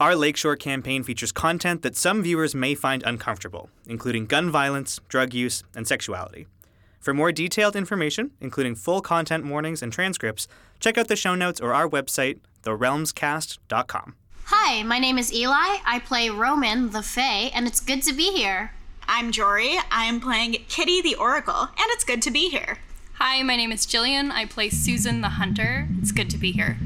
Our Lakeshore campaign features content that some viewers may find uncomfortable, including gun violence, drug use, and sexuality. For more detailed information, including full content warnings and transcripts, check out the show notes or our website, therealmscast.com. Hi, my name is Eli. I play Roman, the Fae, and it's good to be here. I'm Jory. I'm playing Kitty the Oracle, and it's good to be here. Hi, my name is Jillian. I play Susan the Hunter. It's good to be here.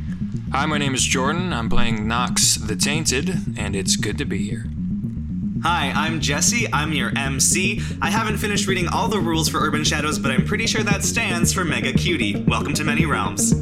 Hi, my name is Jordan. I'm playing Knox the Tainted, and it's good to be here. Hi, I'm Jesse. I'm your MC. I haven't finished reading all the rules for Urban Shadows, but I'm pretty sure that stands for Mega Cutie. Welcome to Many Realms.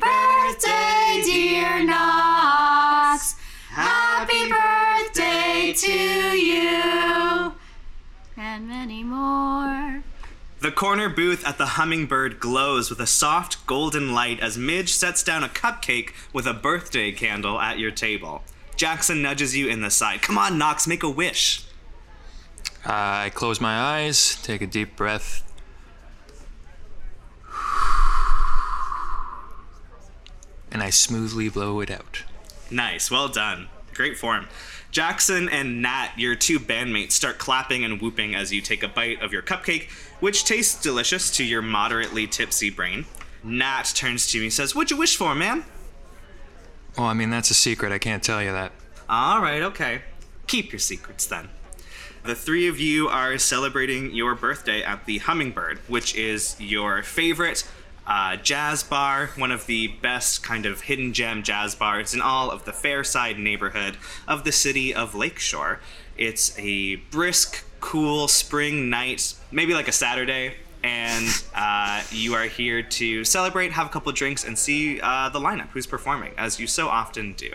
Birthday, dear Knox. Happy birthday to you. And many more. The corner booth at the Hummingbird glows with a soft golden light as Midge sets down a cupcake with a birthday candle at your table. Jackson nudges you in the side. Come on, Knox, make a wish. Uh, I close my eyes, take a deep breath. And I smoothly blow it out. Nice, well done. Great form. Jackson and Nat, your two bandmates, start clapping and whooping as you take a bite of your cupcake, which tastes delicious to your moderately tipsy brain. Nat turns to you and says, What'd you wish for, man? Well, I mean, that's a secret. I can't tell you that. All right, okay. Keep your secrets then. The three of you are celebrating your birthday at the Hummingbird, which is your favorite uh, jazz bar, one of the best kind of hidden gem jazz bars in all of the Fairside neighborhood of the city of Lakeshore. It's a brisk, cool spring night, maybe like a Saturday, and uh, you are here to celebrate, have a couple drinks, and see uh, the lineup who's performing, as you so often do.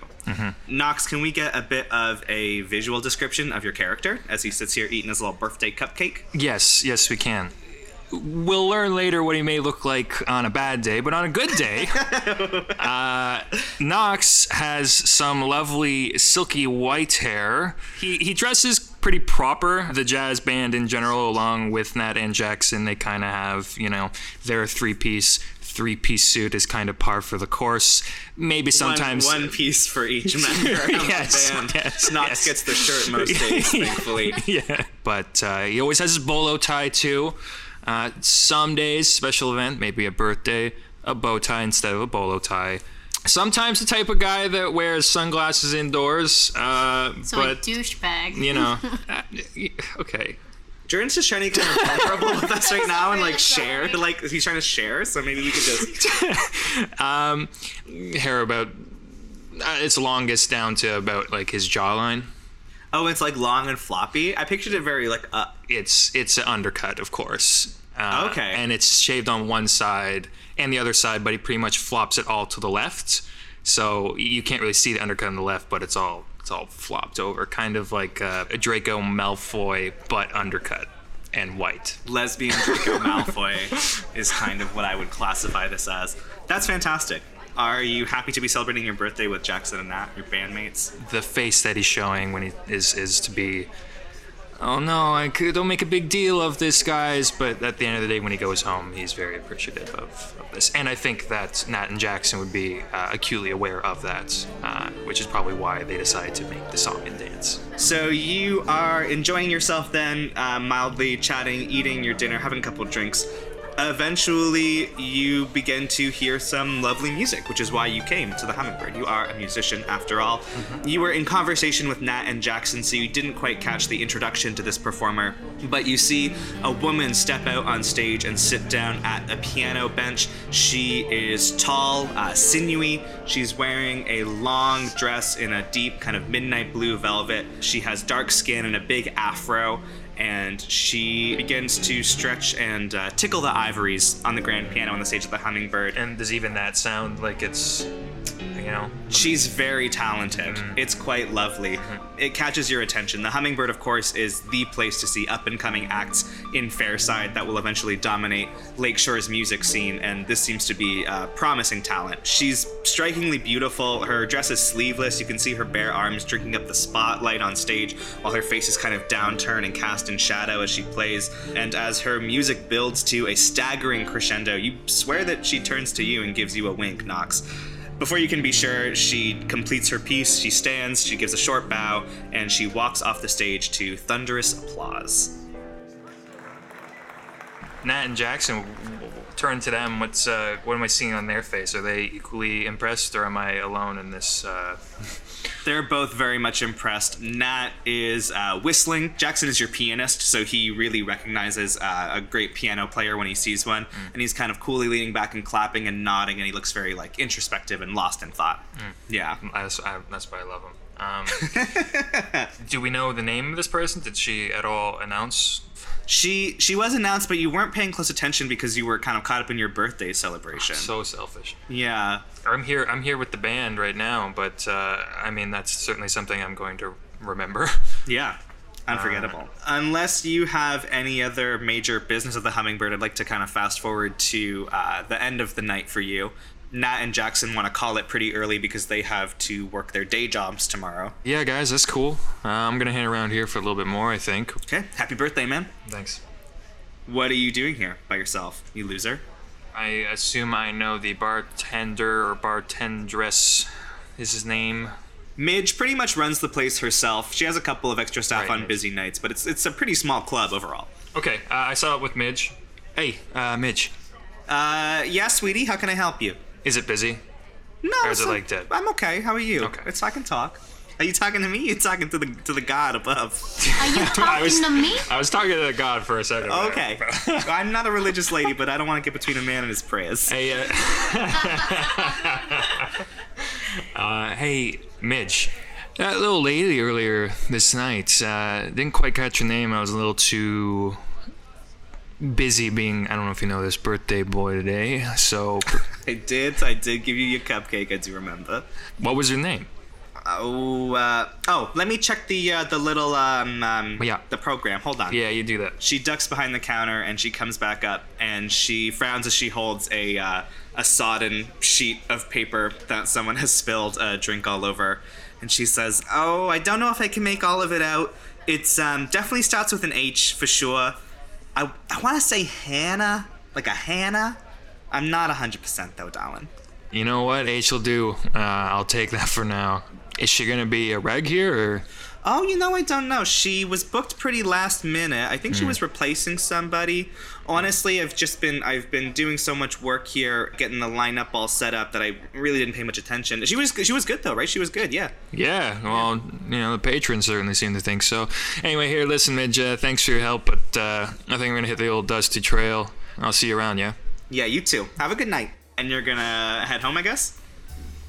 Knox, can we get a bit of a visual description of your character as he sits here eating his little birthday cupcake? Yes, yes, we can. We'll learn later what he may look like on a bad day, but on a good day, uh, Knox has some lovely silky white hair. He he dresses pretty proper. The jazz band in general, along with Nat and Jackson, they kind of have you know their three piece three piece suit is kind of par for the course. Maybe sometimes one, one piece for each member of Yes, the band. yes, Knox yes. gets the shirt most days, thankfully. yeah. But uh, he always has his bolo tie too. Uh, some days, special event, maybe a birthday, a bow tie instead of a bolo tie. Sometimes the type of guy that wears sunglasses indoors. Uh, So a but douchebag. you know, uh, okay. Jordan's just trying to get comfortable with us right now and like share. Like he's trying to share, so maybe we could just. Um, hair about uh, its longest down to about like his jawline. Oh, it's like long and floppy. I pictured it very like up. It's it's an undercut, of course. Uh, Okay. And it's shaved on one side and the other side, but he pretty much flops it all to the left. So you can't really see the undercut on the left, but it's all it's all flopped over, kind of like uh, a Draco Malfoy, but undercut and white. lesbian Draco Malfoy is kind of what I would classify this as. That's fantastic. Are you happy to be celebrating your birthday with Jackson and Nat, your bandmates? The face that he's showing when he is is to be. Oh no! I could, don't make a big deal of this, guys. But at the end of the day, when he goes home, he's very appreciative of, of this. And I think that Nat and Jackson would be uh, acutely aware of that, uh, which is probably why they decided to make the song and dance. So you are enjoying yourself then, uh, mildly chatting, eating your dinner, having a couple drinks. Eventually you begin to hear some lovely music, which is why you came to the Hummingbird. You are a musician after all. You were in conversation with Nat and Jackson, so you didn't quite catch the introduction to this performer, but you see a woman step out on stage and sit down at a piano bench. She is tall, uh, sinewy. She's wearing a long dress in a deep kind of midnight blue velvet. She has dark skin and a big afro and she begins to stretch and uh, tickle the ivories on the grand piano on the stage of the hummingbird. And does even that sound like it's, you know? She's very talented. It's quite lovely. It catches your attention. The Hummingbird, of course, is the place to see up and coming acts in Fairside that will eventually dominate Lakeshore's music scene, and this seems to be uh, promising talent. She's strikingly beautiful. Her dress is sleeveless. You can see her bare arms drinking up the spotlight on stage while her face is kind of downturned and cast in shadow as she plays. And as her music builds to a staggering crescendo, you swear that she turns to you and gives you a wink, Knox. Before you can be sure, she completes her piece, she stands, she gives a short bow, and she walks off the stage to thunderous applause. Nat and Jackson, turn to them. What's uh, what am I seeing on their face? Are they equally impressed, or am I alone in this? Uh... They're both very much impressed. Nat is uh, whistling. Jackson is your pianist, so he really recognizes uh, a great piano player when he sees one, and he's kind of coolly leaning back and clapping and nodding, and he looks very like introspective and lost in thought. Yeah. That's, I, that's why I love him. Um, do we know the name of this person? Did she at all announce? She she was announced, but you weren't paying close attention because you were kind of caught up in your birthday celebration. So selfish. yeah. I'm here. I'm here with the band right now, but uh, I mean that's certainly something I'm going to remember. Yeah. Unforgettable. Unless you have any other major business of the Hummingbird, I'd like to kind of fast forward to uh, the end of the night for you. Nat and Jackson want to call it pretty early because they have to work their day jobs tomorrow. yeah, guys, that's cool. Uh, I'm gonna hang around here for a little bit more. I think. Okay. Happy birthday, man. Thanks. What are you doing here by yourself, you loser? I assume I know the bartender or bartendress is his name. Midge pretty much runs the place herself. She has a couple of extra staff Right, on Midge. busy nights, but it's it's a pretty small club overall. Okay, uh, I saw it with Midge. Hey, uh, Midge, Uh, yeah, sweetie, how can I help you? Is it busy? No, Or is it o- like dead? I'm okay. How are you? Okay. It's I can talk. Are you talking to me? You're talking to the to the god above. Are you talking was- to me? I was talking to the God for a second. there. Okay. I'm not a religious lady, but I don't want to get between a man and his prayers. Hey, uh, uh, hey, Midge. That little lady earlier this night uh, didn't quite catch her name. I was a little too busy being, I don't know if you know this, birthday boy today. So, I did. I did give you your cupcake. I do remember. what was your name? Oh, uh, oh. Let me check the uh, the little um, um Yeah. the program. Hold on. Yeah, you do that. She ducks behind the counter and she comes back up and she frowns as she holds a uh, a sodden sheet of paper that someone has spilled a drink all over, and she says, "Oh, I don't know if I can make all of it out. It's um, definitely starts with an H for sure. I I want to say Hannah, like a Hannah. I'm not hundred percent though, darling. You know what? H will do. Uh, I'll take that for now. Is she gonna be a reg here, or Oh, you know, I don't know. She was booked pretty last minute. I think she was replacing somebody. Honestly, I've just been I've been doing so much work here, getting the lineup all set up that I really didn't pay much attention. She was she was good though, right? She was good, yeah. Yeah, well, you know, the patrons certainly seem to think so. Anyway, here, listen, Midge, uh, thanks for your help, but uh, I think I'm gonna hit the old dusty trail. I'll see you around, yeah? Yeah, you too. Have a good night. And you're gonna head home, I guess.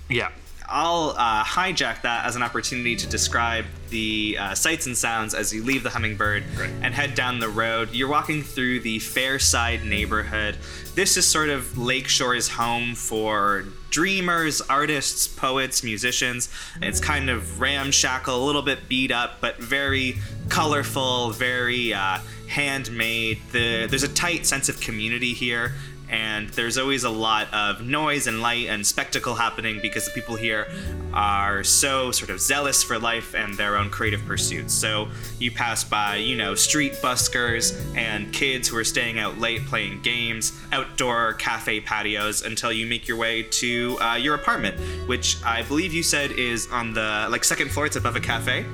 Yeah. I'll uh, hijack that as an opportunity to describe the uh, sights and sounds as you leave the Hummingbird and head down the road. You're walking through the Fairside neighborhood. This is sort of Lakeshore's home for dreamers, artists, poets, musicians. It's kind of ramshackle, a little bit beat up, but very colorful, very uh, handmade. The, there's a tight sense of community here and there's always a lot of noise and light and spectacle happening because the people here are so sort of zealous for life and their own creative pursuits. So you pass by, you know, street buskers and kids who are staying out late playing games, outdoor cafe patios until you make your way to uh, your apartment, which I believe you said is on the like second floor. It's above a cafe.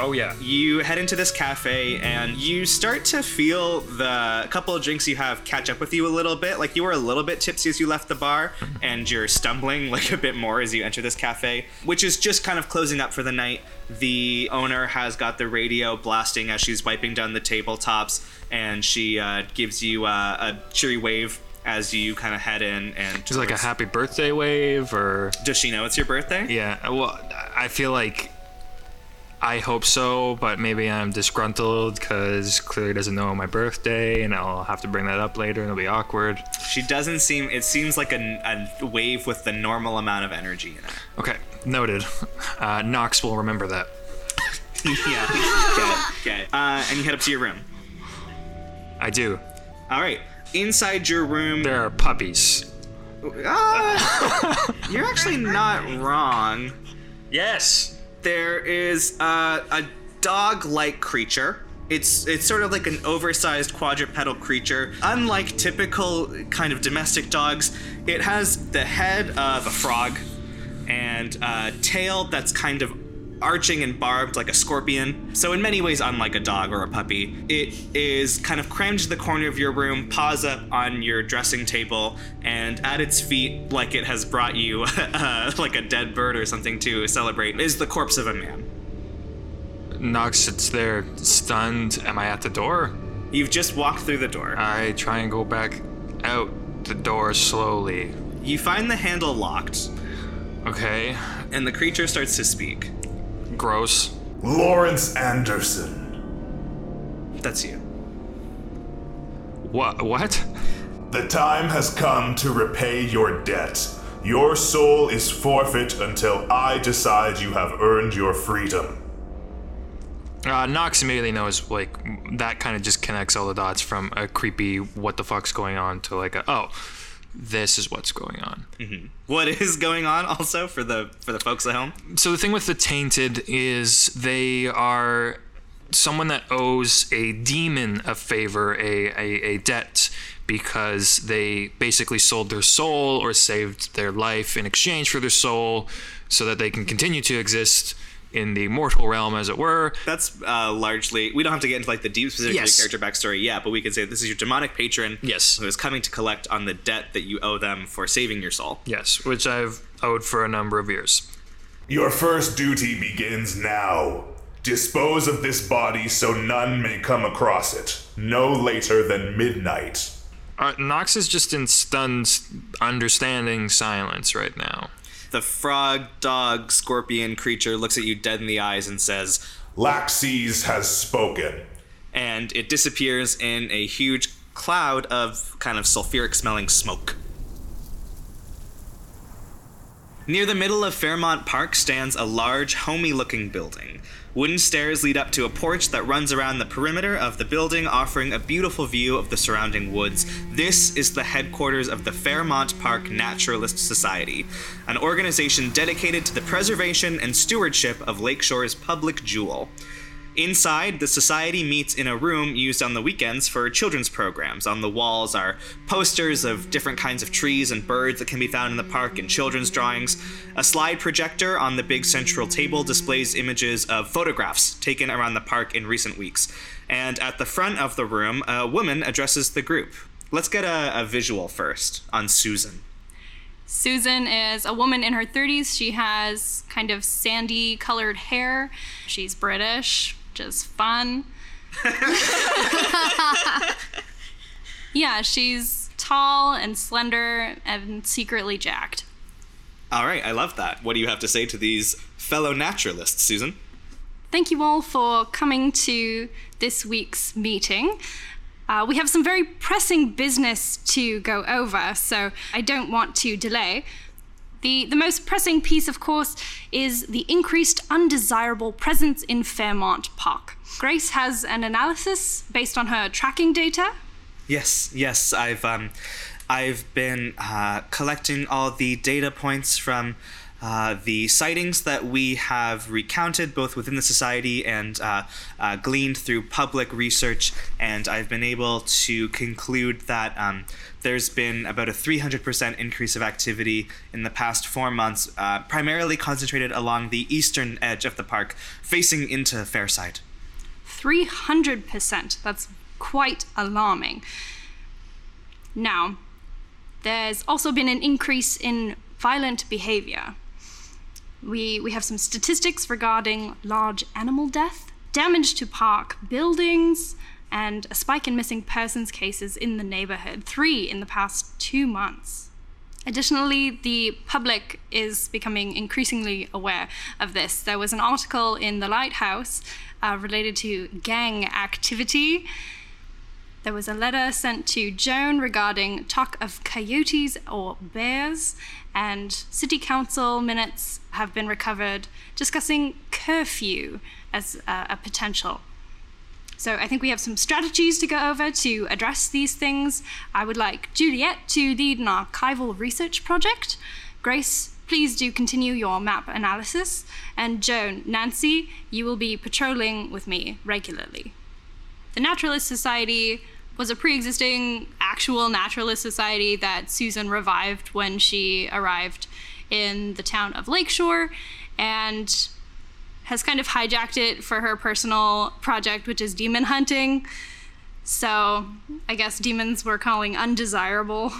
Oh yeah. You head into this cafe and you start to feel the couple of drinks you have catch up with you a little bit. Like you were a little bit tipsy as you left the bar, and you're stumbling like a bit more as you enter this cafe, which is just kind of closing up for the night. The owner has got the radio blasting as she's wiping down the tabletops, and she uh, gives you uh, a cheery wave as you kind of head in. And Just like a happy birthday wave, or does she know it's your birthday? yeah. Well, I feel like I hope so, but maybe I'm disgruntled because clearly doesn't know my birthday, and I'll have to bring that up later, and it'll be awkward. She doesn't seem. It seems like a, a wave with the normal amount of energy in it. Okay, noted. Uh, Knox will remember that. yeah. Okay. Okay. Uh, and you head up to your room. I do. All right. Inside your room, There are puppies. uh, you're actually not wrong. Yes. There is uh, a dog-like creature. It's it's sort of like an oversized quadrupedal creature. Unlike typical kind of domestic dogs, it has the head of a frog and a tail that's kind of arching and barbed like a scorpion. So in many ways unlike a dog or a puppy. It is kind of crammed to the corner of your room, paws up on your dressing table, and at its feet, like it has brought you uh, like a dead bird or something to celebrate, is the corpse of a man. Knox sits there stunned. Am I at the door? You've just walked through the door. I try and go back out the door slowly. You find the handle locked, Okay. and the creature starts to speak. Gross. Lawrence Anderson. That's you. What? What? The time has come to repay your debt. Your soul is forfeit until I decide you have earned your freedom. Uh, Knox immediately knows, like, that kind of just connects all the dots from a creepy what the fuck's going on to, like, a, oh, this is what's going on. Mm-hmm. What is going on also for the for the folks at home? So the thing with the tainted is they are someone that owes a demon a favor, a, a, a debt, because they basically sold their soul or saved their life in exchange for their soul so that they can continue to exist in the mortal realm, as it were. That's uh, largely. We don't have to get into like the deep specific Yes. character backstory yet, but we can say this is your demonic patron. Yes. Who is coming to collect on the debt that you owe them for saving your soul. Yes, which I've owed for a number of years. Your first duty begins now. Dispose of this body so none may come across it, no later than midnight. Uh, Knox is just in stunned, understanding silence right now. The frog, dog, scorpion creature looks at you dead in the eyes and says, Laxes has spoken. and it disappears in a huge cloud of kind of sulfuric smelling smoke. Near the middle of Fairmont Park stands a large, homey looking building. Wooden stairs lead up to a porch that runs around the perimeter of the building, offering a beautiful view of the surrounding woods. This is the headquarters of the Fairmont Park Naturalist Society, an organization dedicated to the preservation and stewardship of Lakeshore's public jewel. Inside, the society meets in a room used on the weekends for children's programs. On the walls are posters of different kinds of trees and birds that can be found in the park and children's drawings. A slide projector on the big central table displays images of photographs taken around the park in recent weeks. And at the front of the room, a woman addresses the group. Let's get a, a visual first on Susan. Susan is a woman in her 30s. She has kind of sandy colored hair. She's British, which is fun. yeah, she's tall and slender and secretly jacked. All right, I love that. What do you have to say to these fellow naturalists, Susan? Thank you all for coming to this week's meeting. Uh, we have some very pressing business to go over, so I don't want to delay. The, the most pressing piece, of course, is the increased undesirable presence in Fairmont Park. Grace has an analysis based on her tracking data. Yes, yes, I've um, I've been uh, collecting all the data points from uh, the sightings that we have recounted both within the society and uh, uh, gleaned through public research, and I've been able to conclude that um, there's been about a 300% increase of activity in the past four months, uh, primarily concentrated along the eastern edge of the park, facing into Fairside. 300%. That's quite alarming. Now, there's also been an increase in violent behavior. We, we have some statistics regarding large animal death, damage to park buildings, and a spike in missing persons cases in the neighborhood, three in the past two months. Additionally, the public is becoming increasingly aware of this. There was an article in the Lighthouse uh, related to gang activity. There was a letter sent to Joan regarding talk of coyotes or bears, and city council minutes have been recovered discussing curfew as uh, a potential. So I think we have some strategies to go over to address these things. I would like Juliet to lead an archival research project. Grace, please do continue your map analysis. And Joan, Nancy, you will be patrolling with me regularly. The Naturalist Society was a pre existing actual naturalist society that Susan revived when she arrived in the town of Lakeshore and has kind of hijacked it for her personal project, which is demon hunting. So I guess demons were calling undesirable.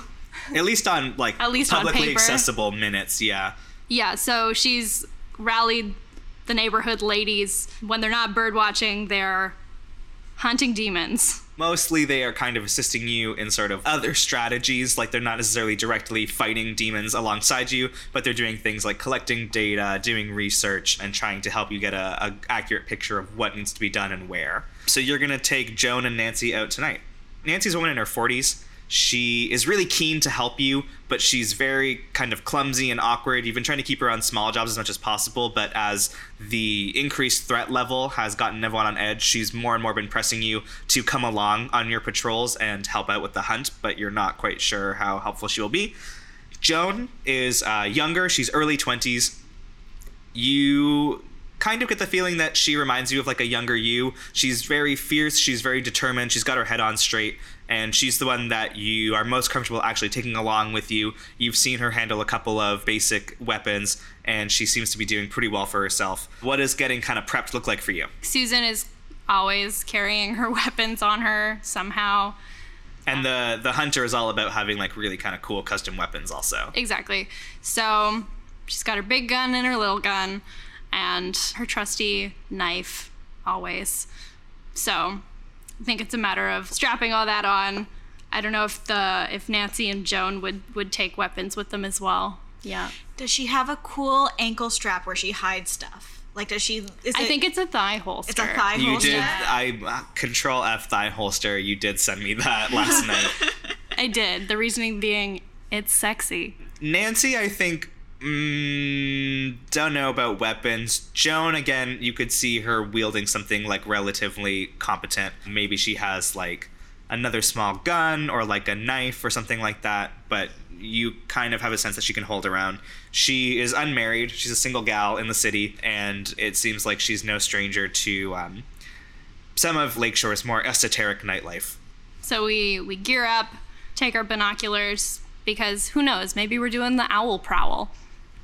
At least on like At least publicly accessible minutes, yeah. Yeah, so she's rallied the neighborhood ladies. When they're not bird watching, they're hunting demons. Mostly they are kind of assisting you in sort of other strategies, like they're not necessarily directly fighting demons alongside you, but they're doing things like collecting data, doing research, and trying to help you get a, accurate picture of what needs to be done and where. So you're gonna take Joan and Nancy out tonight. Nancy's a woman in her 40s. She is really keen to help you, but she's very kind of clumsy and awkward. You've been trying to keep her on small jobs as much as possible, but as the increased threat level has gotten everyone on edge, she's more and more been pressing you to come along on your patrols and help out with the hunt, but you're not quite sure how helpful she will be. Joan is uh, younger, she's early 20s. You kind of get the feeling that she reminds you of like a younger you. She's very fierce, she's very determined, she's got her head on straight, and she's the one that you are most comfortable actually taking along with you. You've seen her handle a couple of basic weapons, and she seems to be doing pretty well for herself. What does getting kind of prepped look like for you? Susan is always carrying her weapons on her somehow. And the the hunter is all about having like really kind of cool custom weapons also. Exactly. So she's got her big gun and her little gun and her trusty knife always. So I think it's a matter of strapping all that on. I don't know if the if Nancy and Joan would would take weapons with them as well. Yeah. Does she have a cool ankle strap where she hides stuff? Like, does she? Is I it, think it's a thigh holster. it's a thigh You holster. did I control F thigh holster. You did send me that last night. I did. The reasoning being it's sexy. Nancy, I think, mm, don't know about weapons. Joan, again, you could see her wielding something like relatively competent. Maybe she has like another small gun or like a knife or something like that, but you kind of have a sense that she can hold around. She is unmarried, she's a single gal in the city, and it seems like she's no stranger to um, some of Lakeshore's more esoteric nightlife. So we we gear up, take our binoculars because who knows, maybe we're doing the owl prowl.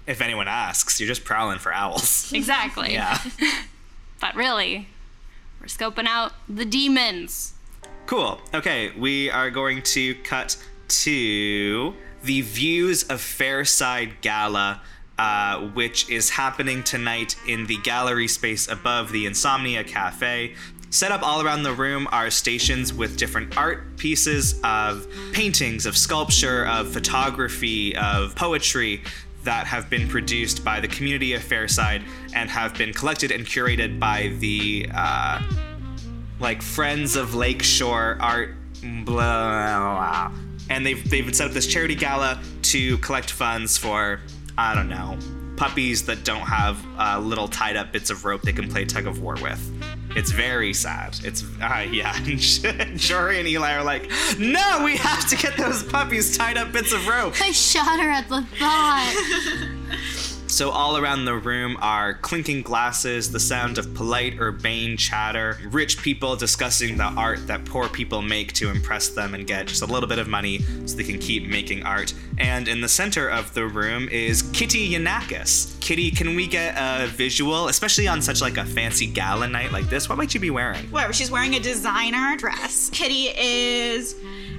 If anyone asks, you're just prowling for owls. Exactly. Yeah. But really, we're scoping out the demons. Cool. Okay, we are going to cut to the views of Fairside Gala, uh, which is happening tonight in the gallery space above the Insomnia Cafe. Set up all around the room are stations with different art pieces of paintings, of sculpture, of photography, of poetry that have been produced by the community of Fairside and have been collected and curated by the uh, like Friends of Lakeshore Art, blah, blah, blah. and they've they've set up this charity gala to collect funds for I don't know puppies that don't have uh, little tied up bits of rope they can play tug of war with. It's very sad. It's uh, yeah. Jory and Eli are like, no, we have to get those puppies tied up bits of rope. I shot her at the thought. So, all around the room are clinking glasses, the sound of polite, urbane chatter, rich people discussing the art that poor people make to impress them and get just a little bit of money so they can keep making art. And in the center of the room is Kitty Yanakis. Kitty, can we get a visual, especially on such like a fancy gala night like this? What might you be wearing? Whatever, she's wearing a designer dress. Kitty is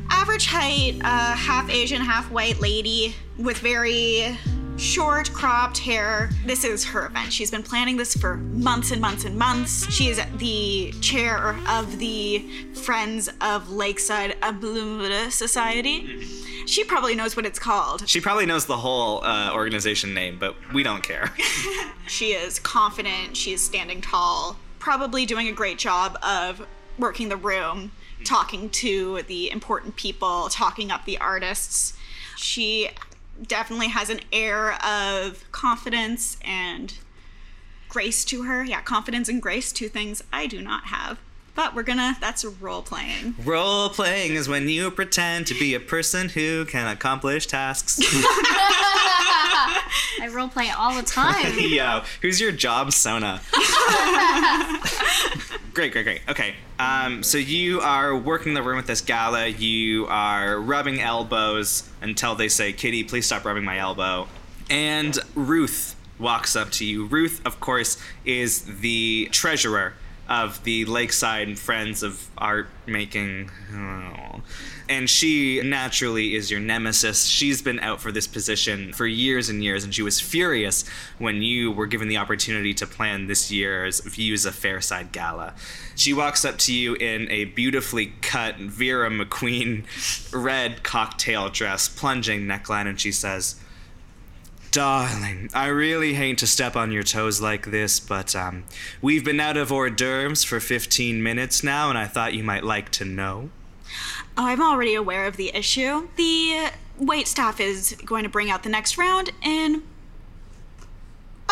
average height, uh, half Asian, half white lady with very short cropped hair. This is her event. She's been planning this for months and months and months. She is the chair of the Friends of Lakeside Abluda Society. She probably knows what it's called. She probably knows the whole uh, organization name, but we don't care. She is confident, she is standing tall, probably doing a great job of working the room, talking to the important people, talking up the artists. She definitely has an air of confidence and grace to her. Yeah, confidence and grace, two things I do not have. But we're gonna, that's role playing. Role playing is when you pretend to be a person who can accomplish tasks. I roleplay all the time. Yo, who's your job, Sona? great, great, great. Okay, um, so you are working the room with this gala. You are rubbing elbows until they say, "Kitty, please stop rubbing my elbow." And Ruth walks up to you. Ruth, of course, is the treasurer of the Lakeside Friends of Art Making. Oh. And she naturally is your nemesis. She's been out for this position for years and years, and she was furious when you were given the opportunity to plan this year's Views of Fairside Gala. She walks up to you in a beautifully cut Vera McQueen red cocktail dress, plunging neckline, and she says, Darling, I really hate to step on your toes like this, but um, we've been out of hors d'oeuvres for 15 minutes now, and I thought you might like to know. Oh, I'm already aware of the issue. The wait staff is going to bring out the next round in.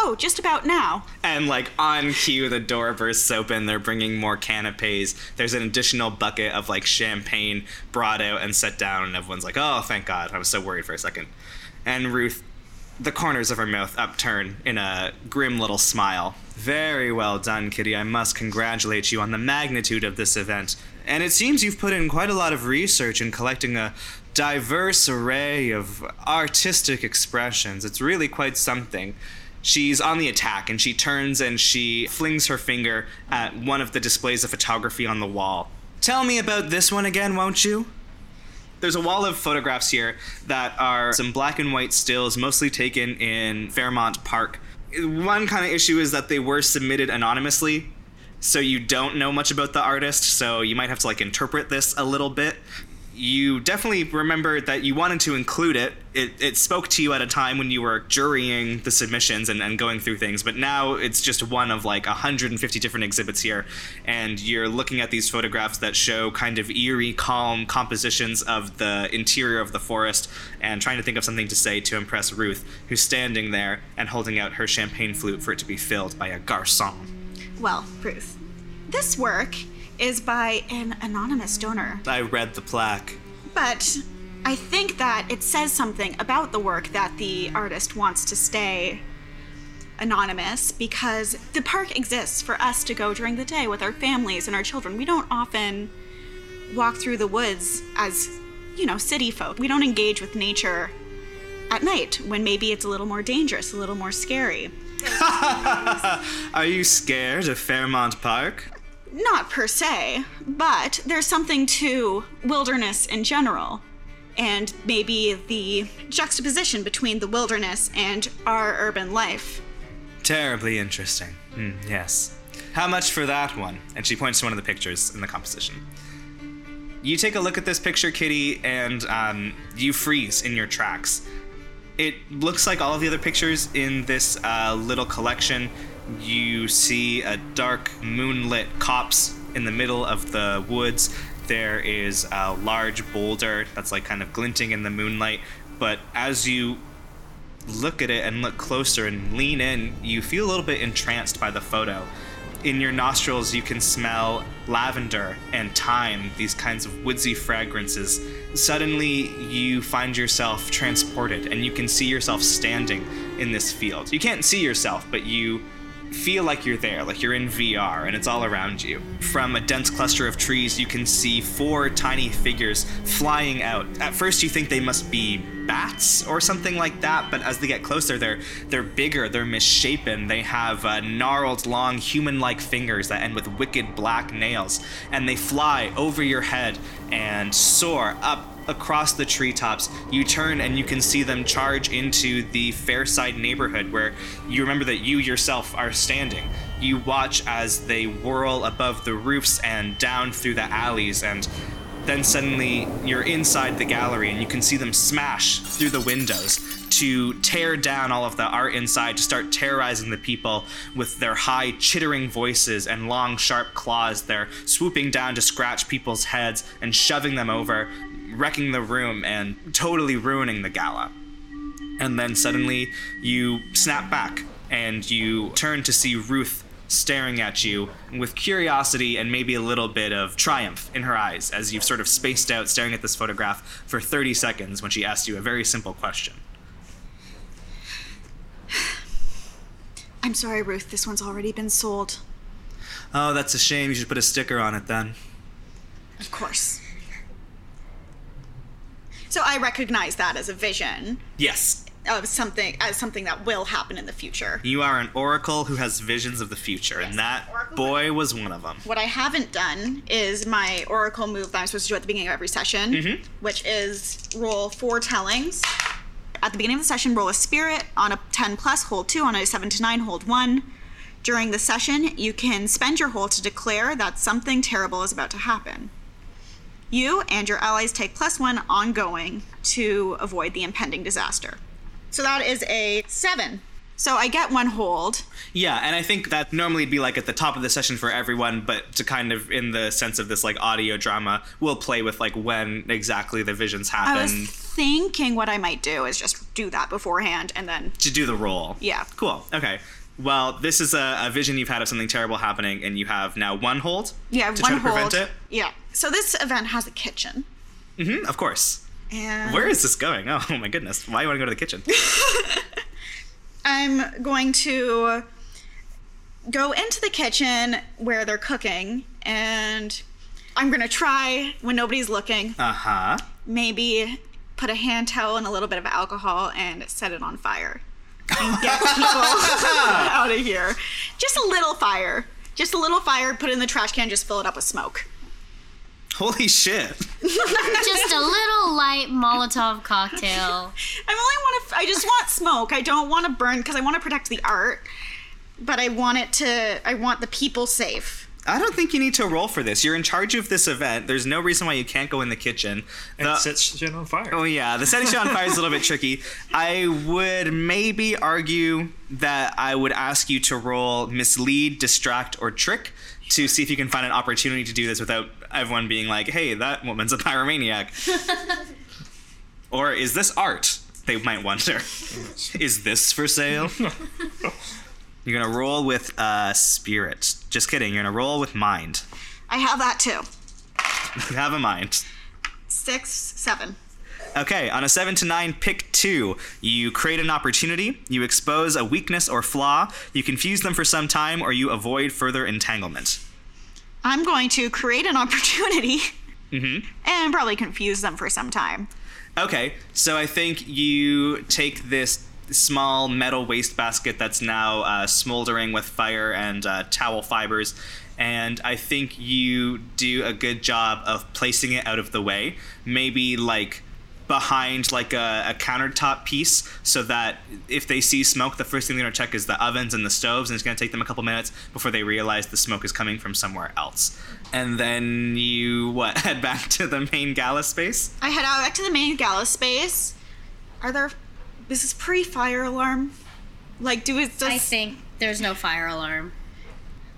Oh, just about now. And like on cue, the door bursts open. They're bringing more canapes. There's an additional bucket of like champagne brought out and set down, and everyone's like, "Oh, thank God!" I was so worried for a second. And Ruth, the corners of her mouth upturn in a grim little smile. Very well done, Kitty. I must congratulate you on the magnitude of this event. And it seems you've put in quite a lot of research in collecting a diverse array of artistic expressions. It's really quite something. She's on the attack and she turns and she flings her finger at one of the displays of photography on the wall. Tell me about this one again, won't you? There's a wall of photographs here that are some black and white stills, mostly taken in Fairmont Park. One kind of issue is that they were submitted anonymously, so you don't know much about the artist, so you might have to like interpret this a little bit. You definitely remember that you wanted to include it. It, it spoke to you at a time when you were jurying the submissions and, and going through things, but now it's just one of like 150 different exhibits here, and you're looking at these photographs that show kind of eerie, calm compositions of the interior of the forest, and trying to think of something to say to impress Ruth, who's standing there and holding out her champagne flute for it to be filled by a garçon. Well, Ruth, this work is by an anonymous donor, I read the plaque. but I think that it says something about the work that the artist wants to stay anonymous because the park exists for us to go during the day with our families and our children. We don't often walk through the woods as, you know, city folk. We don't engage with nature at night when maybe it's a little more dangerous, a little more scary. Are you scared of Fairmont Park? Not per se, but there's something to wilderness in general. And maybe the juxtaposition between the wilderness and our urban life. Terribly interesting. Hmm, yes. How much for that one? And she points to one of the pictures in the composition. You take a look at this picture, Kitty, and um, you freeze in your tracks. It looks like all of the other pictures in this uh, little collection. You see a dark moonlit copse in the middle of the woods. There is a large boulder that's like kind of glinting in the moonlight. But as you look at it and look closer and lean in, you feel a little bit entranced by the photo. In your nostrils you can smell lavender and thyme, these kinds of woodsy fragrances. Suddenly you find yourself transported and you can see yourself standing in this field. You can't see yourself, but you feel like you're there, like you're in VR, and it's all around you. From a dense cluster of trees, you can see four tiny figures flying out. At first, you think they must be bats or something like that, but as they get closer, they're they're bigger, they're misshapen. They have uh, gnarled, long, human-like fingers that end with wicked black nails, and they fly over your head and soar up across the treetops, you turn and you can see them charge into the Fairside neighborhood where you remember that you yourself are standing. You watch as they whirl above the roofs and down through the alleys, and then suddenly you're inside the gallery and you can see them smash through the windows to tear down all of the art inside to start terrorizing the people with their high chittering voices and long sharp claws they're swooping down to scratch people's heads and shoving them over wrecking the room and totally ruining the gala. And then suddenly you snap back and you turn to see Ruth staring at you with curiosity and maybe a little bit of triumph in her eyes as you've sort of spaced out staring at this photograph for 30 seconds when she asked you a very simple question. I'm sorry, Ruth. This one's already been sold. Oh, that's a shame. You should put a sticker on it then. Of course. So I recognize that as a vision Yes, of something as something that will happen in the future. you are an oracle who has visions of the future, and that boy was one of them. What I haven't done is my oracle move that I'm supposed to do at the beginning of every session, mm-hmm. which is roll four tellings. At the beginning of the session, roll a spirit. On a 10 plus, hold two. On a 7 to 9, hold one. During the session, you can spend your hold to declare that something terrible is about to happen. You and your allies take plus one ongoing to avoid the impending disaster. So that is a seven. So I get one hold. Yeah, and I think that normally would be like at the top of the session for everyone, but to kind of in the sense of this like audio drama, we'll play with like when exactly the visions happen I was thinking what I might do is just do that beforehand and then to do the roll. Yeah. Cool. Okay. Well, this is a, a vision you've had of something terrible happening, and you have now one hold. yeah, to one try to hold. prevent it. Yeah. So this event has a kitchen. Mm hmm of course. And Where is this going? Oh, my goodness! Why do you want to go to the kitchen? I'm going to go into the kitchen where they're cooking and I'm going to try when nobody's looking, Uh huh. maybe put a hand towel and a little bit of alcohol and set it on fire. And get people out of here. Just a little fire. Just a little fire, put it in the trash can, just fill it up with smoke. Holy shit! Just a little light Molotov cocktail. I only want to. I just want smoke. I don't want to burn because I want to protect the art, but I want it to. I want the people safe. I don't think you need to roll for this. You're in charge of this event. There's no reason why you can't go in the kitchen. And set shit on fire. Oh yeah, the setting shit on fire is a little bit tricky. I would maybe argue that I would ask you to roll mislead, distract, or trick to see if you can find an opportunity to do this without everyone being like, "Hey, that woman's a pyromaniac." or is this art? They might wonder. is this for sale? You're gonna roll with uh, spirit. Just kidding. You're gonna roll with mind. I have that too. You have a mind. Six, seven. Okay, on a 7 to 9, pick two. You create an opportunity, you expose a weakness or flaw, you confuse them for some time, or you avoid further entanglement. I'm going to create an opportunity Mm-hmm. and probably confuse them for some time. Okay, so I think you take this small metal wastebasket that's now uh, smoldering with fire and uh, towel fibers, and I think you do a good job of placing it out of the way. Maybe like behind like a, a countertop piece so that if they see smoke the first thing they're going to check is the ovens and the stoves and it's going to take them a couple minutes before they realize the smoke is coming from somewhere else and then you what head back to the main gala space I head out back to the main gala space. Are there. This is pre fire alarm? Like, do it. Does, I think there's no fire alarm.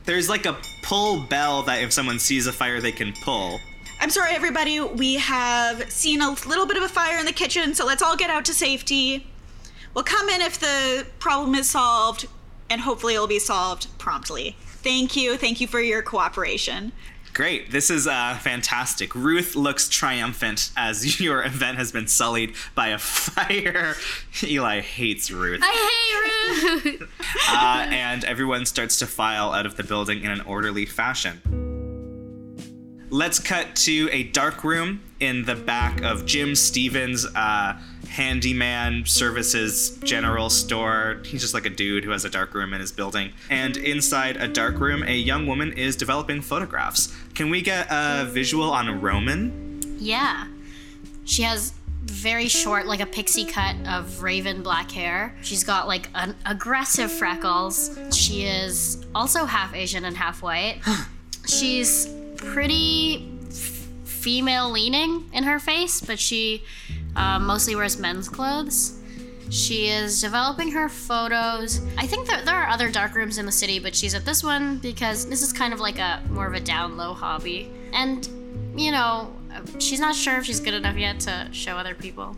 There's like a pull bell that if someone sees a fire, they can pull. I'm sorry, everybody. We have seen a little bit of a fire in the kitchen, so let's all get out to safety. We'll come in if the problem is solved, and hopefully it'll be solved promptly. Thank you. Thank you for your cooperation. Great. This is uh, fantastic. Ruth looks triumphant as your event has been sullied by a fire. Eli hates Ruth. I hate Ruth. Uh, and everyone starts to file out of the building in an orderly fashion. Let's cut to a dark room in the back of Jim Stevens' uh, handyman services general store. He's just like a dude who has a dark room in his building. And inside a dark room, a young woman is developing photographs. Can we get a visual on Roman? yeah. She has very short, like a pixie cut of raven black hair. She's got like an aggressive freckles. She is also half Asian and half white. She's pretty f- female leaning in her face, but she uh, mostly wears men's clothes. She is developing her photos. I think there, there are other dark rooms in the city, but she's at this one because this is kind of like a more of a down low hobby. And, you know, she's not sure if she's good enough yet to show other people.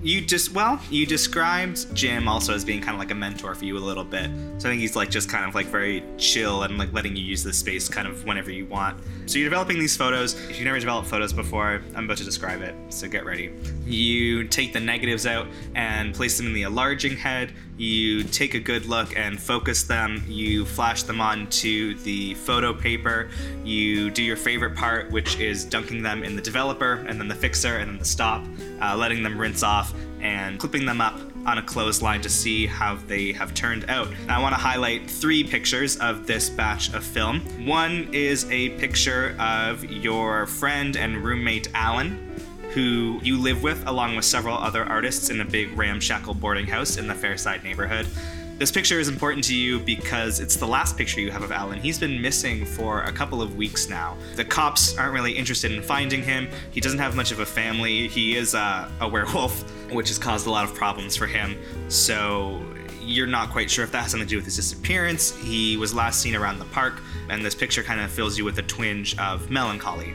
You just well, you described Jim also as being kind of like a mentor for you a little bit. So I think he's like just kind of like very chill and like letting you use the space kind of whenever you want. So you're developing these photos. If you've never developed photos before, I'm about to describe it. So get ready. You take the negatives out and place them in the enlarging head. You take a good look and focus them. You flash them onto the photo paper. You do your favorite part, which is dunking them in the developer and then the fixer and then the stop, uh, letting them rinse off and clipping them up on a clothesline to see how they have turned out. I want to highlight three pictures of this batch of film. One is a picture of your friend and roommate Alan, who you live with along with several other artists in a big ramshackle boarding house in the Fairside neighborhood. This picture is important to you because it's the last picture you have of Alan. He's been missing for a couple of weeks now. The cops aren't really interested in finding him. He doesn't have much of a family. He is uh, a werewolf, which has caused a lot of problems for him. So you're not quite sure if that has something to do with his disappearance. He was last seen around the park, and this picture kind of fills you with a twinge of melancholy.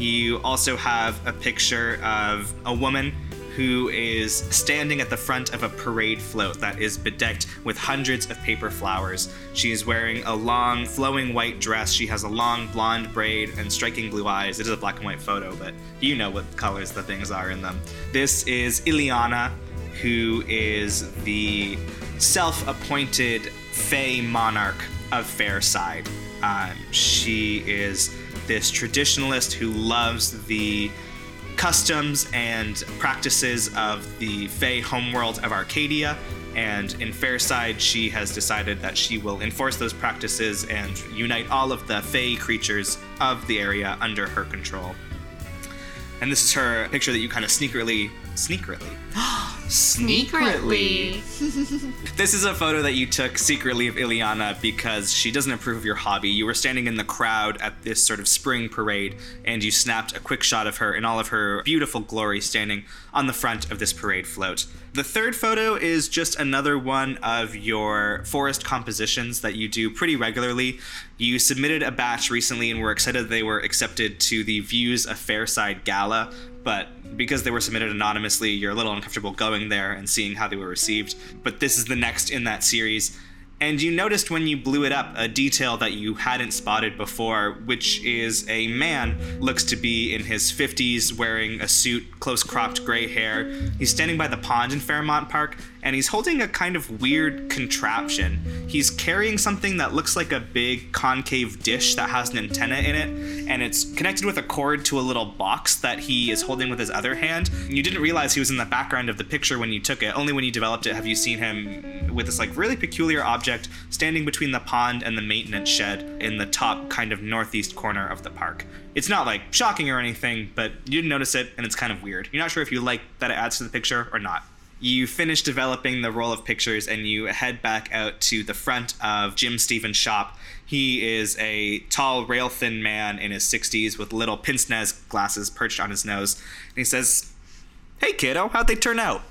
You also have a picture of a woman who is standing at the front of a parade float that is bedecked with hundreds of paper flowers. She is wearing a long, flowing white dress. She has a long blonde braid and striking blue eyes. It is a black and white photo, but you know what colors the things are in them. This is Ileana, who is the self appointed Fey monarch of Fairside. Um, she is this traditionalist who loves the customs and practices of the Fey homeworld of Arcadia. And in Fairside, she has decided that she will enforce those practices and unite all of the Fey creatures of the area under her control. And this is her picture that you kind of sneakily, sneakily, Secretly. This is a photo that you took secretly of Ileana because she doesn't approve of your hobby. You were standing in the crowd at this sort of spring parade, and you snapped a quick shot of her in all of her beautiful glory standing on the front of this parade float. The third photo is just another one of your forest compositions that you do pretty regularly. You submitted a batch recently and were excited they were accepted to the Views of Fairside Gala, but because they were submitted anonymously, you're a little uncomfortable going there and seeing how they were received. But this is the next in that series. And you noticed when you blew it up a detail that you hadn't spotted before, which is a man looks to be in his 50s wearing a suit, close cropped gray hair. He's standing by the pond in Fairmont Park and he's holding a kind of weird contraption. He's carrying something that looks like a big concave dish that has an antenna in it, and it's connected with a cord to a little box that he is holding with his other hand. You didn't realize he was in the background of the picture when you took it. Only when you developed it have you seen him with this like really peculiar object standing between the pond and the maintenance shed in the top kind of northeast corner of the park. It's not like shocking or anything, but you didn't notice it and it's kind of weird. You're not sure if you like that it adds to the picture or not. You finish developing the roll of pictures and you head back out to the front of Jim Stevens' shop. He is a tall, rail thin man in his 60s with little pince nez glasses perched on his nose. And he says, Hey kiddo, how'd they turn out?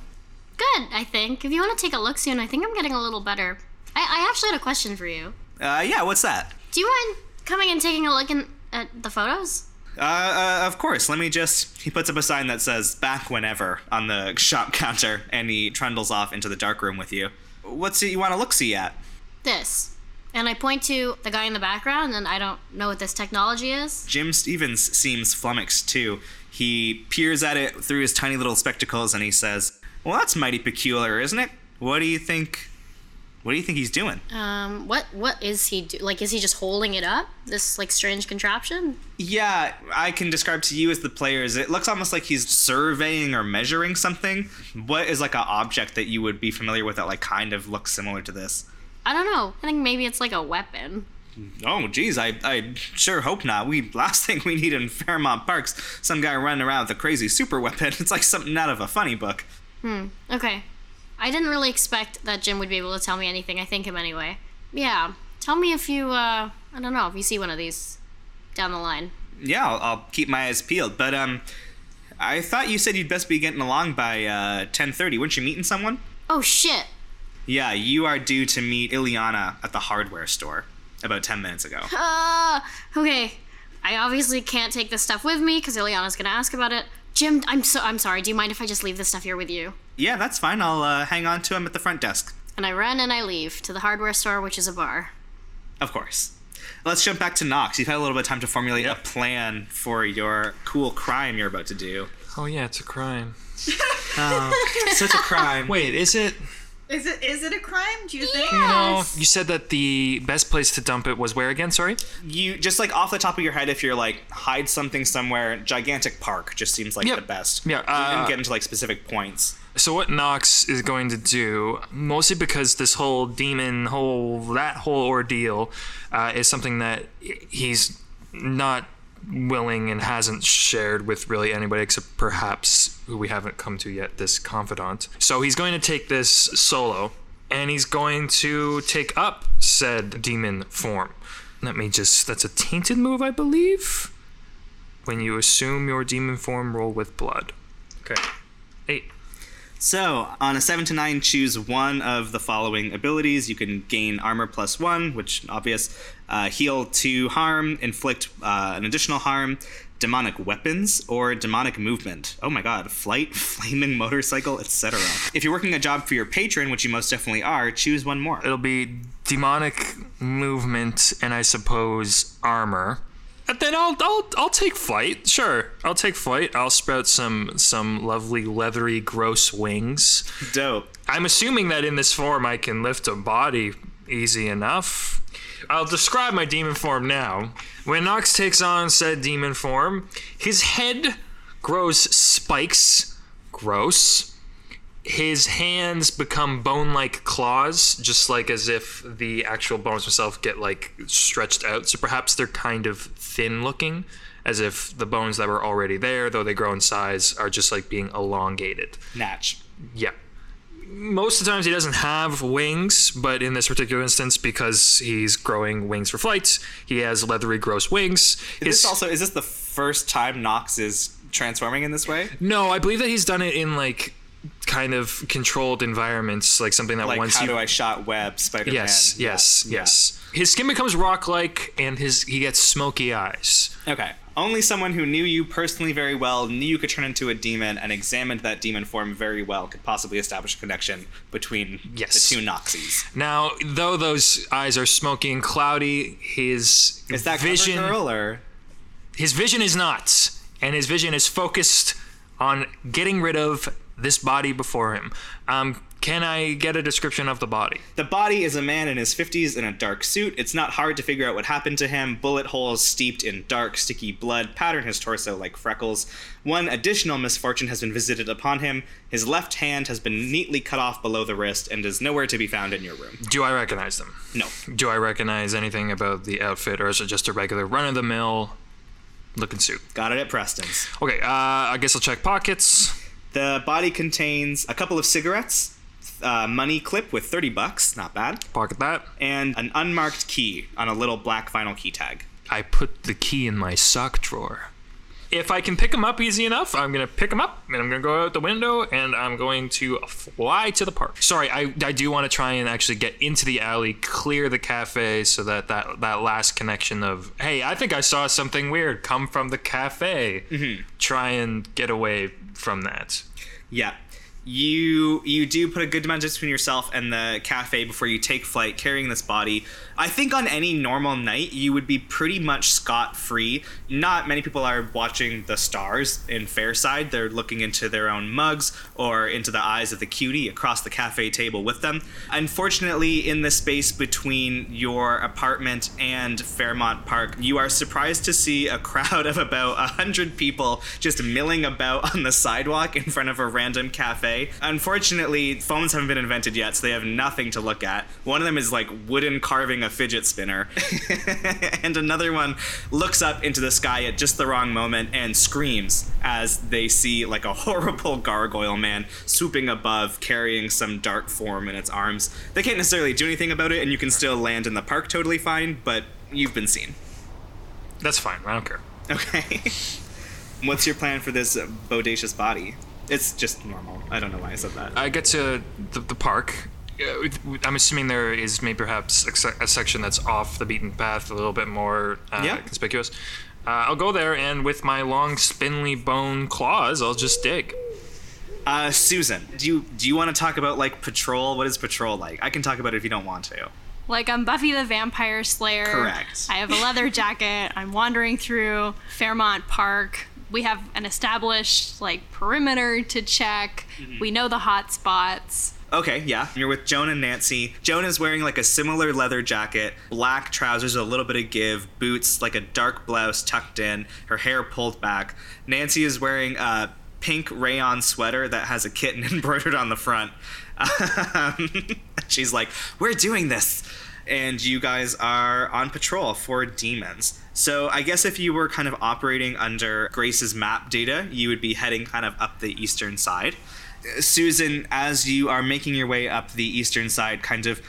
Good, I think. If you want to take a look soon, I think I'm getting a little better. I, I actually had a question for you. Uh, yeah, what's that? Do you mind coming and taking a look in, at the photos? Uh, uh, of course. Let me just. He puts up a sign that says "back whenever" on the shop counter, and he trundles off into the dark room with you. What's it you want to look see at? This. And I point to the guy in the background, and I don't know what this technology is. Jim Stevens seems flummoxed too. He peers at it through his tiny little spectacles and he says, "Well, that's mighty peculiar, isn't it? What do you think? What do you think he's doing?" Um, what what is he do? Like, is he just holding it up? This like strange contraption? Yeah, I can describe to you as the players. It looks almost like he's surveying or measuring something. What is like an object that you would be familiar with that like kind of looks similar to this? I don't know. I think maybe it's like a weapon. Oh, geez, I, I sure hope not. We last thing we need in Fairmont Parks, some guy running around with a crazy super weapon. It's like something out of a funny book. Hmm. Okay. I didn't really expect that Jim would be able to tell me anything. I think him anyway. Yeah. Tell me if you, uh, I don't know, if you see one of these down the line. Yeah, I'll, I'll keep my eyes peeled. But um, I thought you said you'd best be getting along by uh 10:30. Weren't you meeting someone? Oh shit. Yeah, you are due to meet Ileana at the hardware store about 10 minutes ago. Uh, okay. I obviously can't take this stuff with me because Ileana's gonna ask about it. Jim, I'm so I'm sorry. Do you mind if I just leave this stuff here with you? yeah, that's fine. I'll uh, hang on to him at the front desk. And I run and I leave to the hardware store, which is a bar. Of course. Let's jump back to Knox. You've had a little bit of time to formulate a plan for your cool crime you're about to do. Oh yeah, it's a crime. Such a crime. Wait, is it? Is it is it a crime? Do you think? No. You said that the best place to dump it was where again? Sorry. You just like off the top of your head, if you're like hide something somewhere, gigantic park just seems like Yep. the best. Yeah, you uh, didn't get into like specific points. So what Knox is going to do, mostly because this whole demon, whole that whole ordeal, uh, is something that he's not willing and hasn't shared with really anybody except perhaps who we haven't come to yet, this confidant. So he's going to take this solo, and he's going to take up said demon form. Let me just—that's a tainted move, I believe. When you assume your demon form, roll with blood. Okay, eight. So, on a 7 to 9, choose one of the following abilities. You can gain armor plus 1, which obvious, uh, heal 2 harm, inflict uh, an additional harm, demonic weapons, or demonic movement. Oh my god, flight, flaming motorcycle, etc. If you're working a job for your patron, which you most definitely are, choose one more. It'll be demonic movement and I suppose armor. And then I'll I'll I'll take flight. Sure, I'll take flight. I'll sprout some some lovely leathery gross wings. Dope. I'm assuming that in this form I can lift a body easy enough. I'll describe my demon form now. When Nox takes on said demon form, his head grows spikes. Gross. His hands become bone like claws, just like as if the actual bones themselves get like stretched out. So perhaps they're kind of thin looking, as if the bones that were already there, though they grow in size, are just like being elongated. Natch. Yeah. Most of the times he doesn't have wings, but in this particular instance, because he's growing wings for flight, he has leathery, gross wings. Is this also, is this the first time Nox is transforming in this way? no, I believe that he's done it in like kind of controlled environments, like something that Like, once how you do I shot web, Spider-Man? yes, yes, Yeah. yes. His skin becomes rock-like, and his he gets smoky eyes. Okay. Only someone who knew you personally very well, knew you could turn into a demon, and examined that demon form very well could possibly establish a connection between Yes. the two Noxies. Now, though those eyes are smoky and cloudy, his Is that vision Girl or his vision is not and his vision is focused on getting rid of this body before him um, can i get a description of the body the body is a man in his 50s in a dark suit. It's not hard to figure out what happened to him. Bullet holes steeped in dark, sticky blood pattern his torso like freckles. One additional misfortune has been visited upon him. His left hand has been neatly cut off below the wrist and is nowhere to be found in your room. do i recognize them No. do i recognize anything about the outfit or is it just a regular run-of-the-mill looking suit Got it at Preston's. okay uh, i guess i'll check pockets The body contains a couple of cigarettes, uh, money clip with 30 bucks, not bad, pocket that and an unmarked key on a little black vinyl key tag. i put the key in my sock drawer if I can pick them up easy enough, I'm gonna pick them up and I'm gonna go out the window and I'm going to fly to the park. Sorry, I, I do want to try and actually get into the alley, clear the cafe, so that that that last connection of hey, I think I saw something weird come from the cafe. Try and get away from that. Yeah. You you do put a good of distance between yourself and the cafe before you take flight carrying this body i think on any normal night you would be pretty much scot-free. Not many people are watching the stars in fairside they're looking into their own mugs or into the eyes of the cutie across the cafe table with them. Unfortunately in the space between your apartment and fairmont park you are surprised to see a crowd of about 100 people just milling about on the sidewalk in front of a random cafe. Unfortunately, phones haven't been invented yet, so they have nothing to look at. One of them is like wooden carving a fidget spinner, and another one looks up into the sky at just the wrong moment and screams as they see like a horrible gargoyle man swooping above, carrying some dark form in its arms. They can't necessarily do anything about it, and you can still land in the park totally fine, but you've been seen. That's fine. I don't care. Okay. What's your plan for this bodacious body? It's just normal. I don't know why I said that. I get to the, the park. Uh, I'm assuming there is maybe perhaps a, se- a section that's off the beaten path, a little bit more uh, Yeah. conspicuous. Uh, I'll go there, and with my long, spindly bone claws, I'll just dig. Uh, Susan, do you do you want to talk about like patrol? What is patrol like? I can talk about it if you don't want to. Like I'm Buffy the Vampire Slayer. Correct. I have a leather jacket. I'm wandering through Fairmont Park. We have an established like perimeter to check. We know the hot spots. Okay, yeah. You're with Joan and Nancy. Joan is wearing like a similar leather jacket, black trousers, a little bit of give, boots, like a dark blouse tucked in, her hair pulled back. Nancy is wearing a pink rayon sweater that has a kitten embroidered on the front. She's like, We're doing this. And you guys are on patrol for demons. So I guess if you were kind of operating under Grace's map data, you would be heading kind of up the eastern side. Susan, as you are making your way up the eastern side, kind of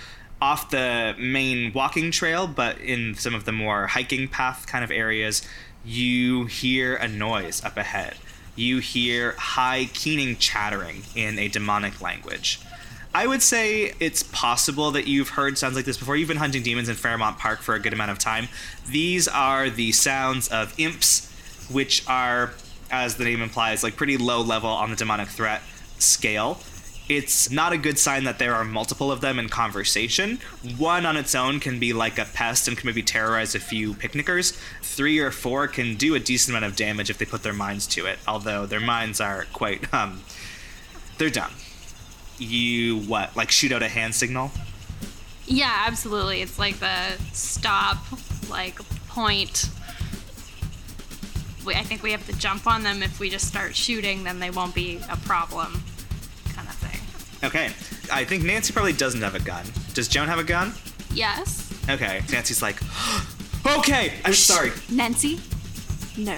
off the main walking trail, but in some of the more hiking path kind of areas, you hear a noise up ahead. You hear high keening chattering in a demonic language. I would say it's possible that you've heard sounds like this before. You've been hunting demons in Fairmont Park for a good amount of time. These are the sounds of imps, which are, as the name implies, like pretty low level on the demonic threat scale. It's not a good sign that there are multiple of them in conversation. One on its own can be like a pest and can maybe terrorize a few picnickers. Three or four can do a decent amount of damage if they put their minds to it, although their minds are quite, um, they're dumb. You, what, like shoot out a hand signal? Yeah, absolutely. It's like the stop, like point. We, I think we have to jump on them. If we just start shooting, then they won't be a problem, kind of thing. Okay. I think Nancy probably doesn't have a gun. Does Joan have a gun? Yes, Okay. Nancy's like, okay, I'm sorry. Nancy. No,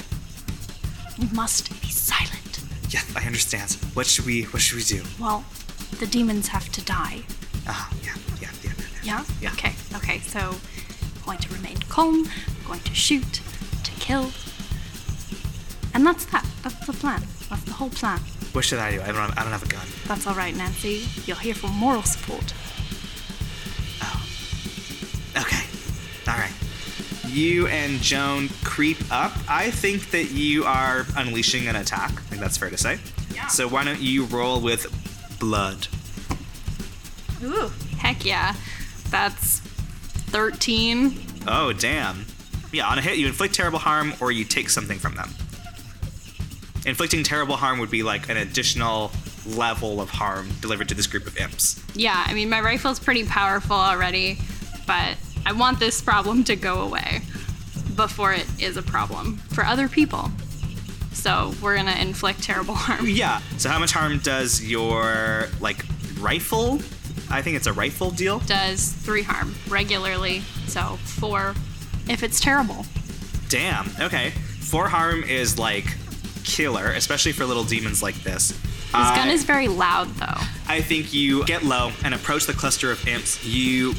we must be silent. Yeah, I understand. What should we, what should we do? Well, the demons have to die. Ah, yeah, yeah, yeah, yeah. Yeah? Yeah. Okay, okay, so I'm going to remain calm, I'm going to shoot, to kill. And that's that. That's the plan. That's the whole plan. What should I do? I don't, have, I don't have a gun. That's all right, Nancy. You're here for moral support. Oh. Okay. All right. You and Joan creep up. I think that you are unleashing an attack. I think that's fair to say. Yeah. So why don't you roll with blood? Ooh. Heck yeah. That's 13. Oh, damn. Yeah, on a hit, you inflict terrible harm or you take something from them. Inflicting terrible harm would be like an additional level of harm delivered to this group of imps. Yeah, I mean, my rifle's pretty powerful already, but I want this problem to go away before it is a problem for other people. So we're gonna inflict terrible harm. Yeah. So how much harm does your like rifle? I think it's a rifle deal. Does three harm regularly, so four if it's terrible. Damn. Okay. Four harm is like killer, especially for little demons like this. His gun is very loud though. I think you get low and approach the cluster of imps. You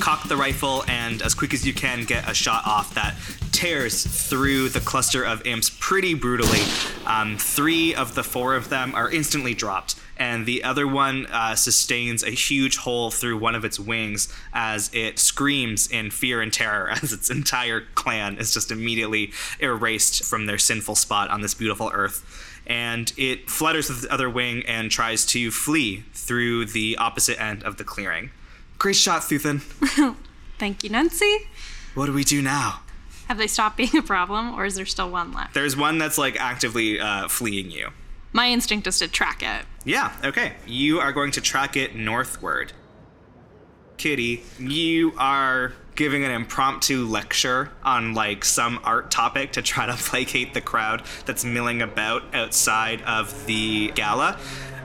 cock the rifle and, as quick as you can, get a shot off that tears through the cluster of imps pretty brutally. Um, three of the four of them are instantly dropped, and the other one uh, sustains a huge hole through one of its wings as it screams in fear and terror as its entire clan is just immediately erased from their sinful spot on this beautiful earth. And it flutters with the other wing and tries to flee through the opposite end of the clearing. Great shot, Thuthan. Thank you, Nancy. What do we do now? Have they stopped being a problem, or is there still one left? There's one that's like actively uh, fleeing you. My instinct is to track it. Yeah, okay. You are going to track it northward. Kitty, you are giving an impromptu lecture on like some art topic to try to placate the crowd that's milling about outside of the gala.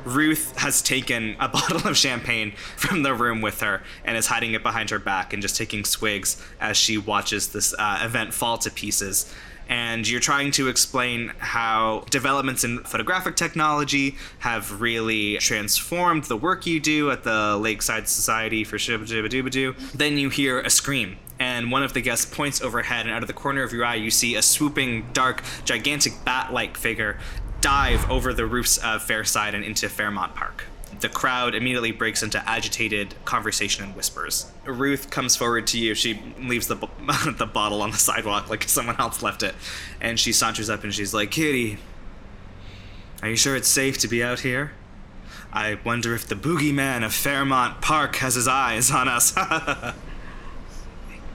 Ruth has taken a bottle of champagne from the room with her and is hiding it behind her back and just taking swigs as she watches this uh, event fall to pieces and you're trying to explain how developments in photographic technology have really transformed the work you do at the Lakeside Society for Shibba Then you hear a scream, and one of the guests points overhead, and out of the corner of your eye, you see a swooping, dark, gigantic bat like figure dive over the roofs of Fairside and into Fairmont Park. The crowd immediately breaks into agitated conversation and whispers. Ruth comes forward to you. She leaves the, the bottle on the sidewalk like someone else left it. And she saunters up and she's like, Kitty, are you sure it's safe to be out here? I wonder if the boogeyman of Fairmont Park has his eyes on us.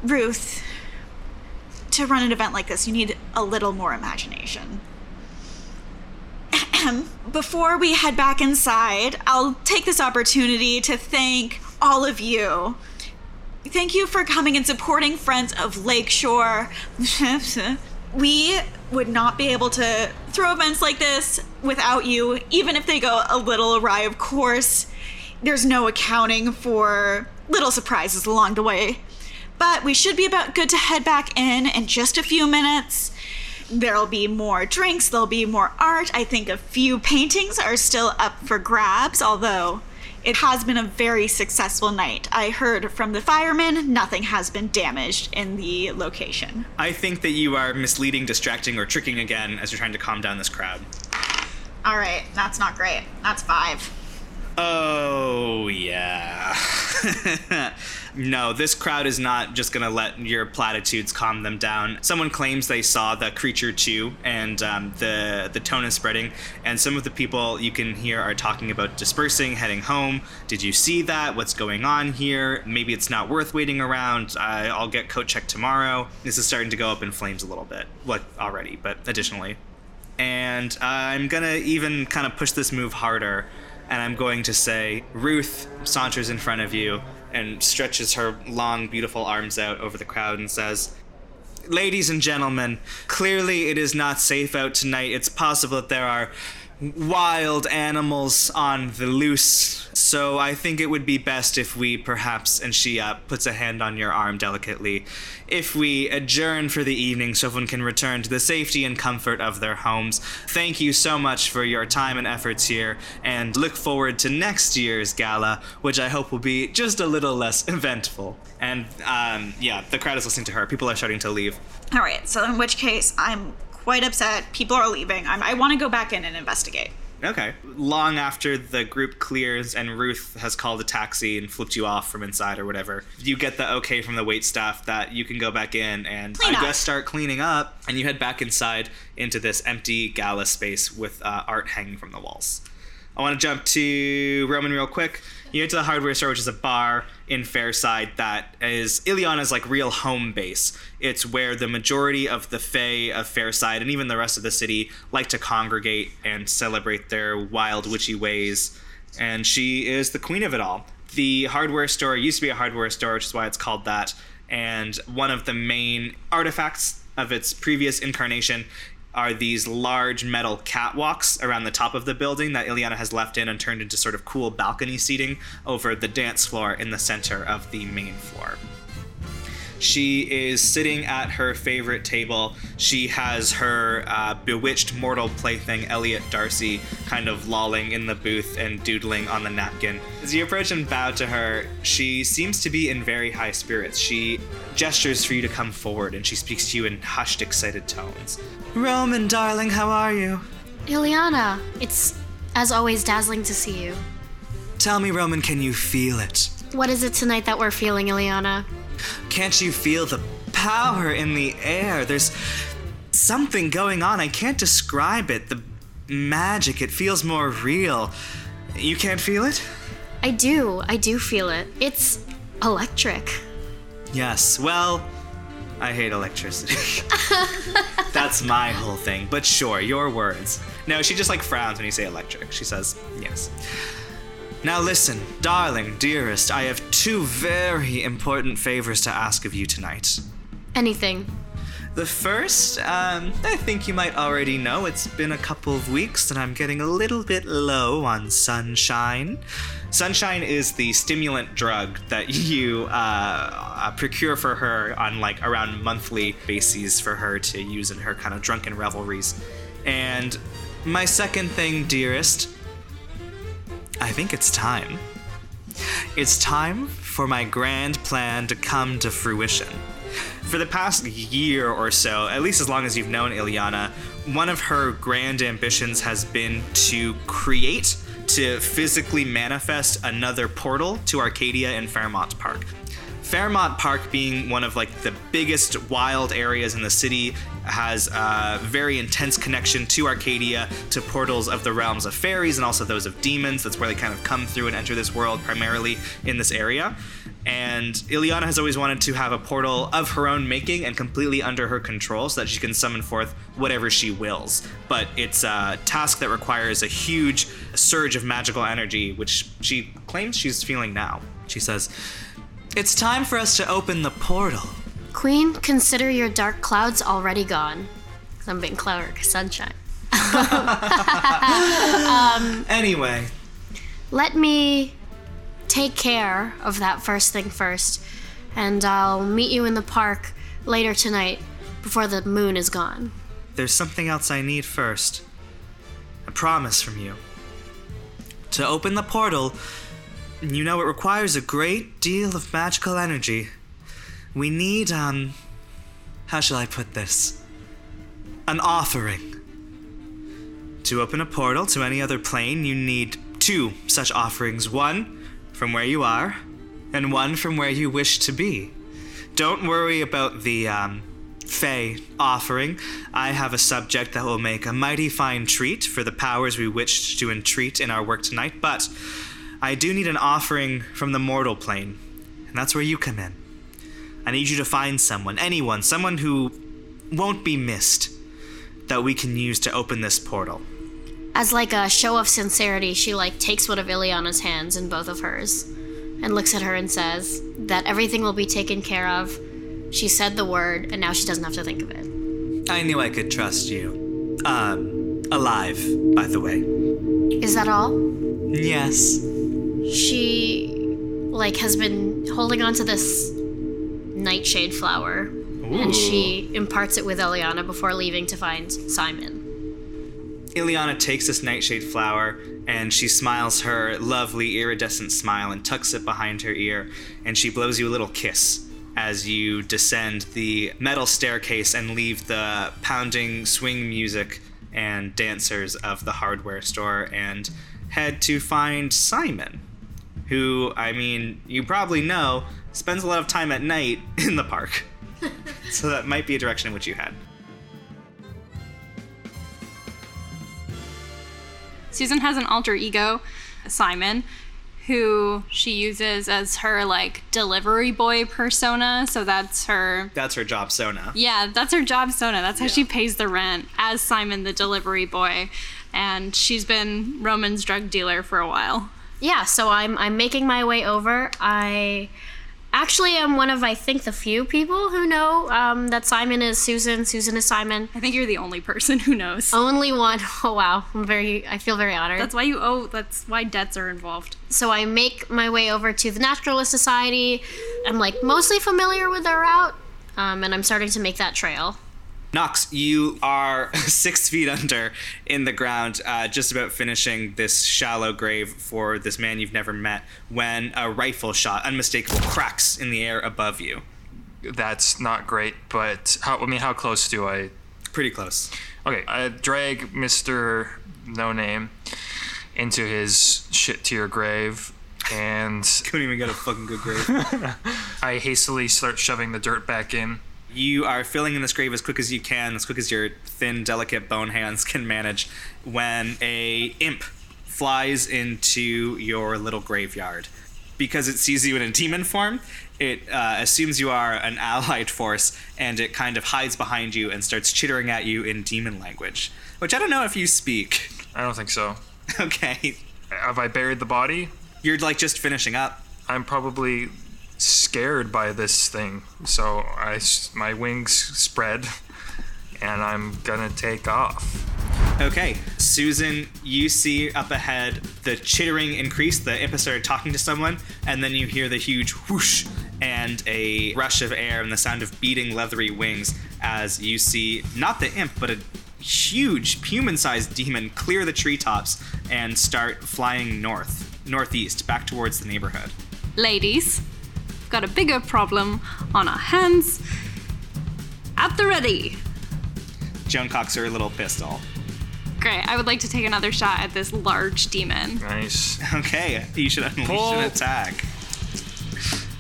Ruth, to run an event like this, you need a little more imagination. Before we head back inside, I'll take this opportunity to thank all of you. Thank you for coming and supporting Friends of Lakeshore. we would not be able to throw events like this without you, even if they go a little awry, of course. There's no accounting for little surprises along the way. But we should be about good to head back in in just a few minutes. There'll be more drinks, there'll be more art. I think a few paintings are still up for grabs, although it has been a very successful night. I heard from the firemen nothing has been damaged in the location. I think that you are misleading, distracting, or tricking again as you're trying to calm down this crowd. All right, that's not great. That's five. Oh, yeah. no, this crowd is not just gonna let your platitudes calm them down. Someone claims they saw the creature too, and um, the the tone is spreading. And some of the people you can hear are talking about dispersing, heading home. Did you see that? What's going on here? Maybe it's not worth waiting around. I'll get coat check tomorrow. This is starting to go up in flames a little bit, like already, but additionally. And I'm gonna even kind of push this move harder and I'm going to say, Ruth saunters in front of you and stretches her long, beautiful arms out over the crowd and says, Ladies and gentlemen, clearly it is not safe out tonight. It's possible that there are wild animals on the loose. So I think it would be best if we perhaps, and she uh, puts a hand on your arm delicately, if we adjourn for the evening so everyone can return to the safety and comfort of their homes. Thank you so much for your time and efforts here, and look forward to next year's gala, which I hope will be just a little less eventful. And um, yeah, the crowd is listening to her. People are starting to leave. All right, so in which case, I'm quite upset. People are leaving. I'm, I want to go back in and investigate. Okay. Long after the group clears and Ruth has called a taxi and flipped you off from inside or whatever, you get the okay from the wait staff that you can go back in and Clean I up. guess start cleaning up. And you head back inside into this empty gala space with uh, art hanging from the walls. I want to jump to Roman real quick. You get to the hardware store, which is a bar in Fairside that is Ileana's like real home base. It's where the majority of the Fae of Fairside and even the rest of the city like to congregate and celebrate their wild witchy ways. And she is the queen of it all. The hardware store used to be a hardware store, which is why it's called that. And one of the main artifacts of its previous incarnation are these large metal catwalks around the top of the building that Ileana has left in and turned into sort of cool balcony seating over the dance floor in the center of the main floor. She is sitting at her favorite table. She has her uh, bewitched mortal plaything, Elliot Darcy, kind of lolling in the booth and doodling on the napkin. As you approach and bow to her, she seems to be in very high spirits. She gestures for you to come forward and she speaks to you in hushed, excited tones. Roman, darling, how are you? Ileana, it's As always, dazzling to see you. Tell me, Roman, can you feel it? What is it tonight that we're feeling, Ileana? Can't you feel the power in the air? There's something going on. I can't describe it. The magic, it feels more real. You can't feel it? I do. I do feel it. It's electric. Yes. Well, I hate electricity. That's my whole thing. But sure, your words. No, she just like frowns when you say electric. She says, yes. Now listen, darling, dearest, I have two very important favors to ask of you tonight. Anything. The first, um, I think you might already know, it's been a couple of weeks and I'm getting a little bit low on sunshine. Sunshine is the stimulant drug that you uh, uh, procure for her on like around monthly bases for her to use in her kind of drunken revelries. And my second thing, dearest, I think it's time. It's time for my grand plan to come to fruition. For the past year or so, at least as long as you've known Ileana, one of her grand ambitions has been to create, to physically manifest another portal to Arcadia in Fairmont Park. Fairmont Park being one of like the biggest wild areas in the city has a very intense connection to Arcadia, to portals of the realms of fairies and also those of demons. That's where they kind of come through and enter this world primarily in this area. And Ileana has always wanted to have a portal of her own making and completely under her control so that she can summon forth whatever she wills. But it's a task that requires a huge surge of magical energy, which she claims she's feeling now. She says, It's time for us to open the portal. Queen, consider your dark clouds already gone. I'm being clever, 'cause sunshine. um, Anyway, Let me take care of that first thing first, and I'll meet you in the park later tonight before the moon is gone. there's something else I need first. A promise from you. To open the portal, you know it requires a great deal of magical energy. We need, um. How shall I put this? An offering. To open a portal to any other plane, you need two such offerings one from where you are, and one from where you wish to be. Don't worry about the um, Fey offering. I have a subject that will make a mighty fine treat for the powers we wish to entreat in our work tonight, but I do need an offering from the mortal plane, and that's where you come in. I need you to find someone, anyone, someone who won't be missed, that we can use to open this portal. As like a show of sincerity, she like takes one of Ileana's hands in both of hers and looks at her and says that everything will be taken care of. She said the word, and now she doesn't have to think of it. I knew I could trust you. Um, alive, by the way. Is that all? Yes. She like has been holding on to this nightshade flower, and she imparts it with Ileana before leaving to find Simon. Ileana takes this nightshade flower and she smiles her lovely iridescent smile and tucks it behind her ear and she blows you a little kiss as you descend the metal staircase and leave the pounding swing music and dancers of the hardware store and head to find Simon, who, I mean, you probably know, spends a lot of time at night in the park. so that might be a direction in which you head. Susan has an alter ego, Simon, who she uses as her like delivery boy persona. So that's her. That's her job, Sona. Yeah, that's her job, Sona. That's how Yeah. she pays the rent as Simon the delivery boy. And she's been Roman's drug dealer for a while. Yeah, so I'm I'm making my way over. I actually am one of I think the few people who know um, that Simon is Susan. Susan is Simon. I think you're the only person who knows. Only one. Oh wow, I'm very. I feel very honored. That's why you owe. That's why debts are involved. so I make my way over to the Naturalist Society. I'm like mostly familiar with their route, um, and I'm starting to make that trail. Knox, you are six feet under in the ground, uh, just about finishing this shallow grave for this man you've never met, when a rifle shot, unmistakable, cracks in the air above you. That's not great, but how, I mean, how close do I? Pretty close. Okay, I drag Mister No Name into his shit tier grave, and Couldn't even get a fucking good grave. I hastily start shoving the dirt back in. You are filling in this grave as quick as you can, as quick as your thin, delicate bone hands can manage, when a imp flies into your little graveyard. Because it sees you in a demon form, it uh, assumes you are an allied force, and it kind of hides behind you and starts chittering at you in demon language, which I don't know if you speak. I don't think so. Okay, Have I buried the body? you're like just finishing up. I'm probably scared by this thing, so I, my wings spread, and I'm gonna take off. Okay, Susan, you see up ahead the chittering increase. The imp started talking to someone, and then you hear the huge whoosh and a rush of air and the sound of beating leathery wings as you see not the imp, but a huge human-sized demon clear the treetops and start flying north, northeast, back towards the neighborhood. Ladies, we've got a bigger problem on our hands. At the ready. Joan cocks her little pistol. Great. I would like to take another shot at this large demon. Nice. Okay, you should unleash Pull. an attack.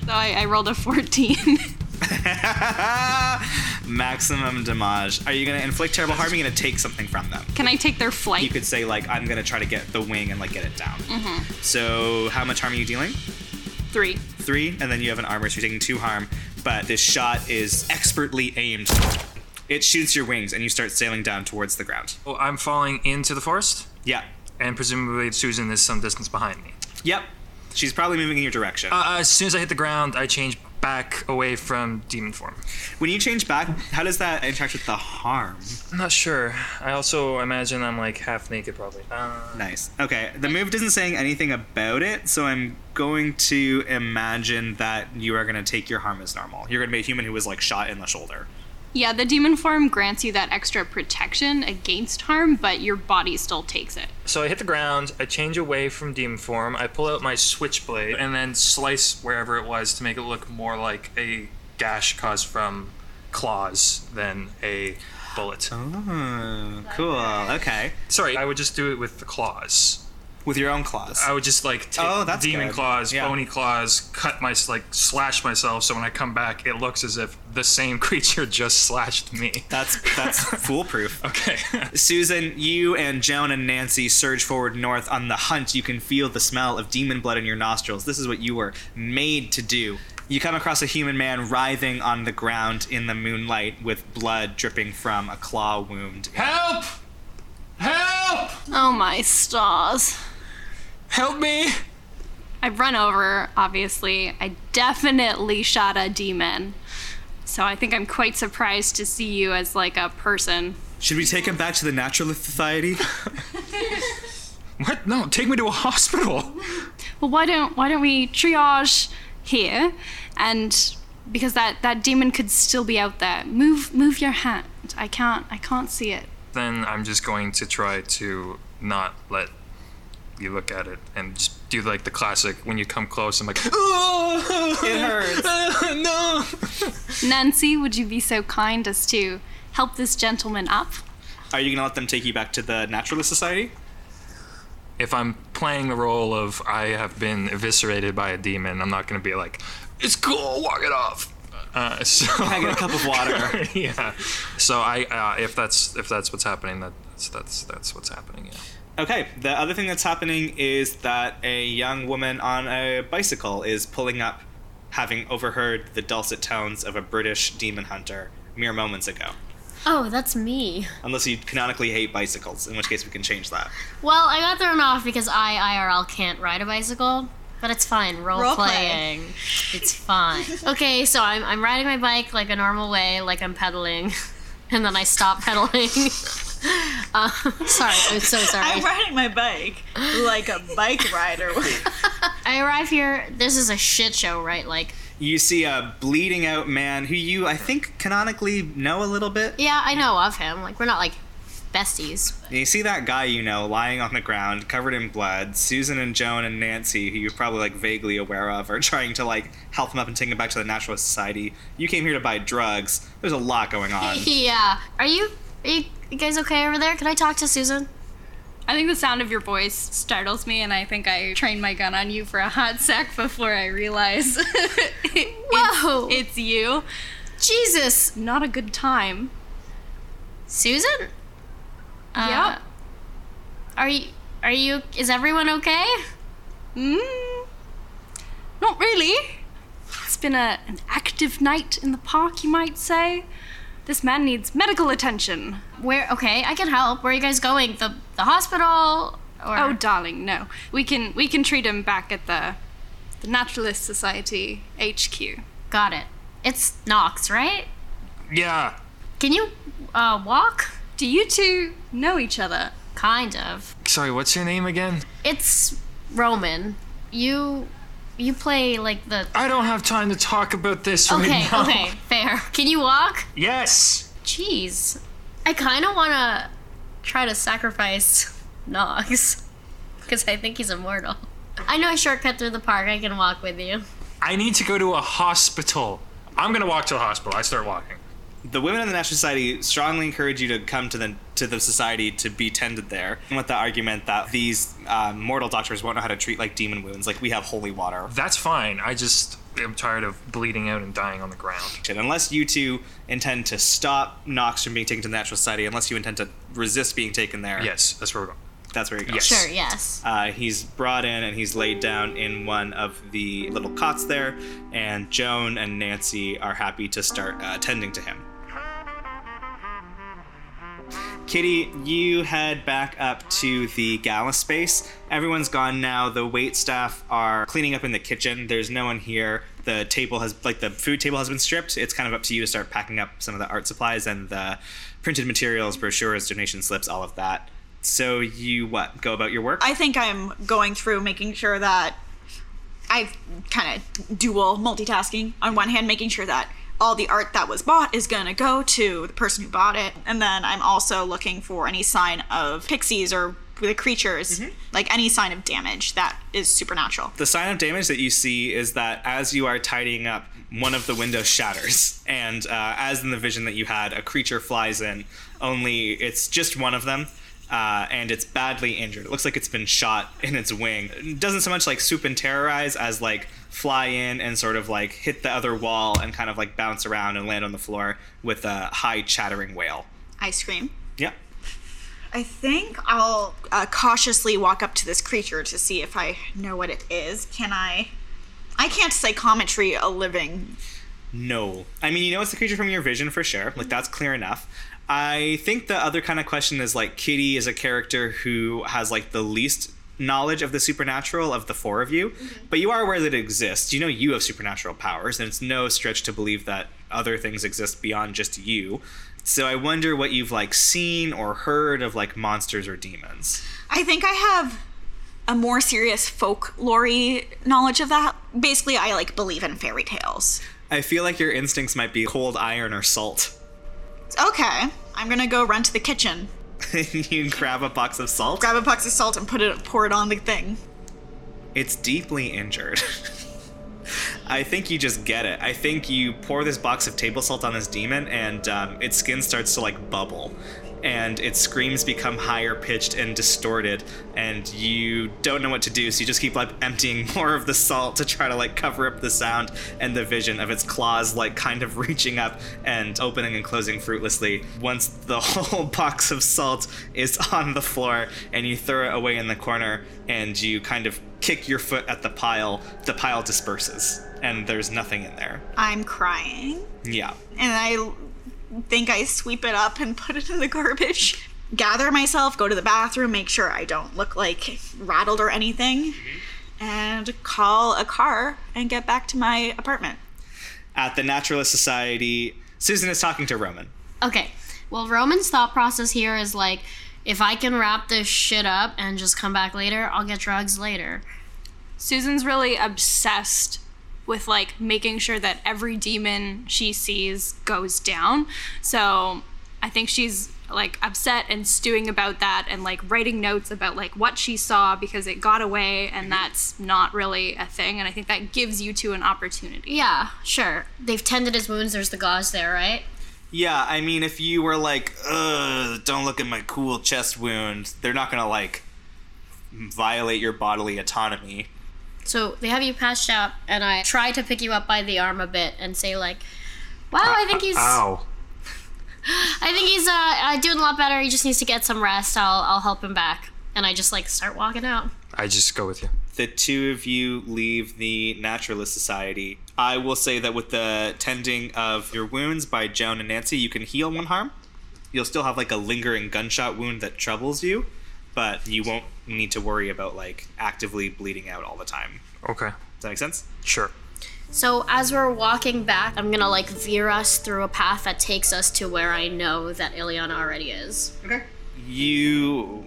So I, I rolled a 14. Maximum damage. Are you gonna inflict terrible harm? Or are you gonna take something from them? Can I take their flight? you could say like I'm gonna try to get the wing and like get it down. Mm-hmm. So how much harm are you dealing? Three. Three, and then you have an armor, so you're taking two harm. But this shot is expertly aimed. It shoots your wings, and you start sailing down towards the ground. Well, I'm falling into the forest, Yeah. and presumably Susan is some distance behind me. Yep. She's probably moving in your direction. Uh, as soon as I hit the ground, I change back away from demon form. when you change back, how does that interact with the harm? I'm not sure. I also imagine I'm like half naked, probably. Uh, Nice. Okay. The move isn't saying anything about it, so I'm going to imagine that you are going to take your harm as normal. You're going to be a human who was like shot in the shoulder. Yeah, the demon form grants you that extra protection against harm, but your body still takes it. So I hit the ground, I change away from demon form, I pull out my switchblade, and then slice wherever it was to make it look more like a gash caused from claws than a bullet. Oh, cool. Okay. Sorry, I would just do it with the claws. With your own claws. I would just like take Oh, that's demon good. claws, Yeah. bony claws, cut my like slash myself so when I come back it looks as if the same creature just slashed me. That's that's foolproof. Okay. Susan, you and Joan and Nancy surge forward north on the hunt. You can feel the smell of demon blood in your nostrils. This is what you were made to do. You come across a human man writhing on the ground in the moonlight with blood dripping from a claw wound. Help! Help! Oh my stars. Help me! I run over, obviously. I definitely shot a demon. So I think I'm quite surprised to see you as like a person. Should we take him back to the Naturalist Society? What? No, take me to a hospital. Well, why don't why don't we triage here and because that that demon could still be out there. Move move your hand. I can't I can't see it. Then I'm just going to try to not let you look at it and just do like the classic when you come close. I'm like, oh, It hurts. no. Nancy, would you be so kind as to help this gentleman up? Are you gonna let them take you back to the Naturalist Society? If I'm playing the role of I have been eviscerated by a demon, I'm not going to be like, it's cool, walk it off. Uh, so I get a cup of water? yeah. So I, uh, if that's if that's what's happening, that's that's that's what's happening. Yeah. Okay, the other thing that's happening is that a young woman on a bicycle is pulling up, having overheard the dulcet tones of a British demon hunter mere moments ago. Oh, that's me. Unless you canonically hate bicycles, in which case we can change that. Well, I got thrown off because I IRL can't ride a bicycle, but it's fine. Role, Role play. playing. It's fine. Okay, so I'm, I'm riding my bike like a normal way, like I'm pedaling, and then I stop pedaling. uh, sorry, I'm so sorry. I'm riding my bike like a bike rider. I arrive here. This is a shit show, right? Like, You see a bleeding out man who you, I think, canonically know a little bit. yeah, I know of him. Like, we're not like besties. but- You see that guy you know lying on the ground, covered in blood. Susan and Joan and Nancy, who you're probably like vaguely aware of, are trying to like help him up and take him back to the Naturalist Society. You came here to buy drugs. There's a lot going on. Yeah. Are you? Are you, you guys okay over there? Can I talk to Susan? I think the sound of your voice startles me, and I think I trained my gun on you for a hot sec before I realize it- Whoa. it's, it's you. Jesus, Not a good time. Susan. Uh, Yep. Are you? Are you? Is everyone okay? Mm, not really. It's been a, an active night in the park, you might say. This man needs medical attention. Where? Okay, I can help. Where are you guys going? The the hospital? Or Oh, darling, no. We can we can treat him back at the the Naturalist Society HQ. got it. It's Knox, right? Yeah. Can you uh, walk? Do you two know each other? Kind of. Sorry, what's your name again? It's Roman. You you play like the I don't have time to talk about this right now. okay, fair. Can you walk? Yes. Jeez. I kind of want to try to sacrifice Nox because I think he's immortal. I know a shortcut through the park. I can walk with you. I need to go to a hospital. I'm gonna walk to the hospital. I start walking. The women in the National Society strongly encourage you to come to the to the society to be tended there, with the argument that these uh, mortal doctors won't know how to treat like demon wounds. Like we have holy water. That's fine. I just am tired of bleeding out and dying on the ground. And unless you two intend to stop Nox from being taken to the Natural Society, unless you intend to resist being taken there, Yes, that's where we're going. That's where you go. Yes. Sure, yes. Uh, he's brought in and he's laid down in one of the little cots there, and Joan and Nancy are happy to start uh, tending to him. Kitty, you head back up to the gala space. Everyone's gone now. The wait staff are cleaning up in the kitchen. There's no one here. The table has, like, the food table has been stripped. It's kind of up to you to start packing up some of the art supplies and the printed materials, brochures, donation slips, all of that. So you what? Go about your work? I think I'm going through making sure that I kind of dual multitasking. On one hand, making sure that all the art that was bought is going to go to the person who bought it. And then I'm also looking for any sign of pixies or the creatures, like any sign of damage that is supernatural. The sign of damage that you see is that as you are tidying up, one of the windows shatters, and uh, as in the vision that you had, a creature flies in. Only it's just one of them, uh, and it's badly injured. It looks like it's been shot in its wing. It doesn't so much like swoop and terrorize as like fly in and sort of like hit the other wall and kind of like bounce around and land on the floor with a high chattering wail. I scream. Yeah. I think I'll uh, cautiously walk up to this creature to see if I know what it is. Can I? I can't psychometry a living. No. I mean, you know it's the creature from your vision for sure. Like, that's clear enough. I think the other kind of question is like, Kitty is a character who has like the least knowledge of the supernatural of the four of you, mm-hmm. but you are aware that it exists. You know you have supernatural powers, and it's no stretch to believe that other things exist beyond just you. So I wonder what you've like seen or heard of like monsters or demons. I think I have a more serious folklore knowledge of that. Basically, I like believe in fairy tales. I feel like your instincts might be cold iron or salt. Okay, I'm gonna go run to the kitchen, you grab a box of salt. grab a box of salt, and put it pour it on the thing. It's deeply injured. I think you just get it. I think you pour this box of table salt on this demon, and um, its skin starts to like bubble, and its screams become higher pitched and distorted, and you don't know what to do. So you just keep like emptying more of the salt to try to like cover up the sound and the vision of its claws like kind of reaching up and opening and closing fruitlessly. Once the whole box of salt is on the floor, and you throw it away in the corner, and you kind of kick your foot at the pile, the pile disperses, and there's nothing in there. I'm crying, Yeah. and I think I sweep it up and put it in the garbage. Gather myself, go to the bathroom, make sure I don't look like rattled or anything, mm-hmm. and call a car and get back to my apartment. At the Naturalist Society, Susan is talking to Roman. Okay. Well, Roman's thought process here is like, if I can wrap this shit up and just come back later, I'll get drugs later. Susan's really obsessed with like making sure that every demon she sees goes down. So I think she's like upset and stewing about that and like writing notes about like what she saw because it got away and mm-hmm. that's not really a thing. And I think that gives you two an opportunity. Yeah, sure. They've tended his wounds. There's the gauze there, right? Yeah, I mean, if you were like, ugh, don't look at my cool chest wound, they're not gonna like violate your bodily autonomy. So they have you patched out, and I try to pick you up by the arm a bit and say like, "Wow, I think he's, Ow. I think he's uh, uh doing a lot better. He just needs to get some rest. I'll I'll help him back." And I just like start walking out. I just go with you. The two of you leave the Naturalist Society. I will say that with the tending of your wounds by Joan and Nancy, you can heal one harm. You'll still have like a lingering gunshot wound that troubles you, but you won't need to worry about like actively bleeding out all the time. Okay. Does that make sense? Sure. So as we're walking back, I'm gonna like veer us through a path that takes us to where I know that Ileana already is. Okay. You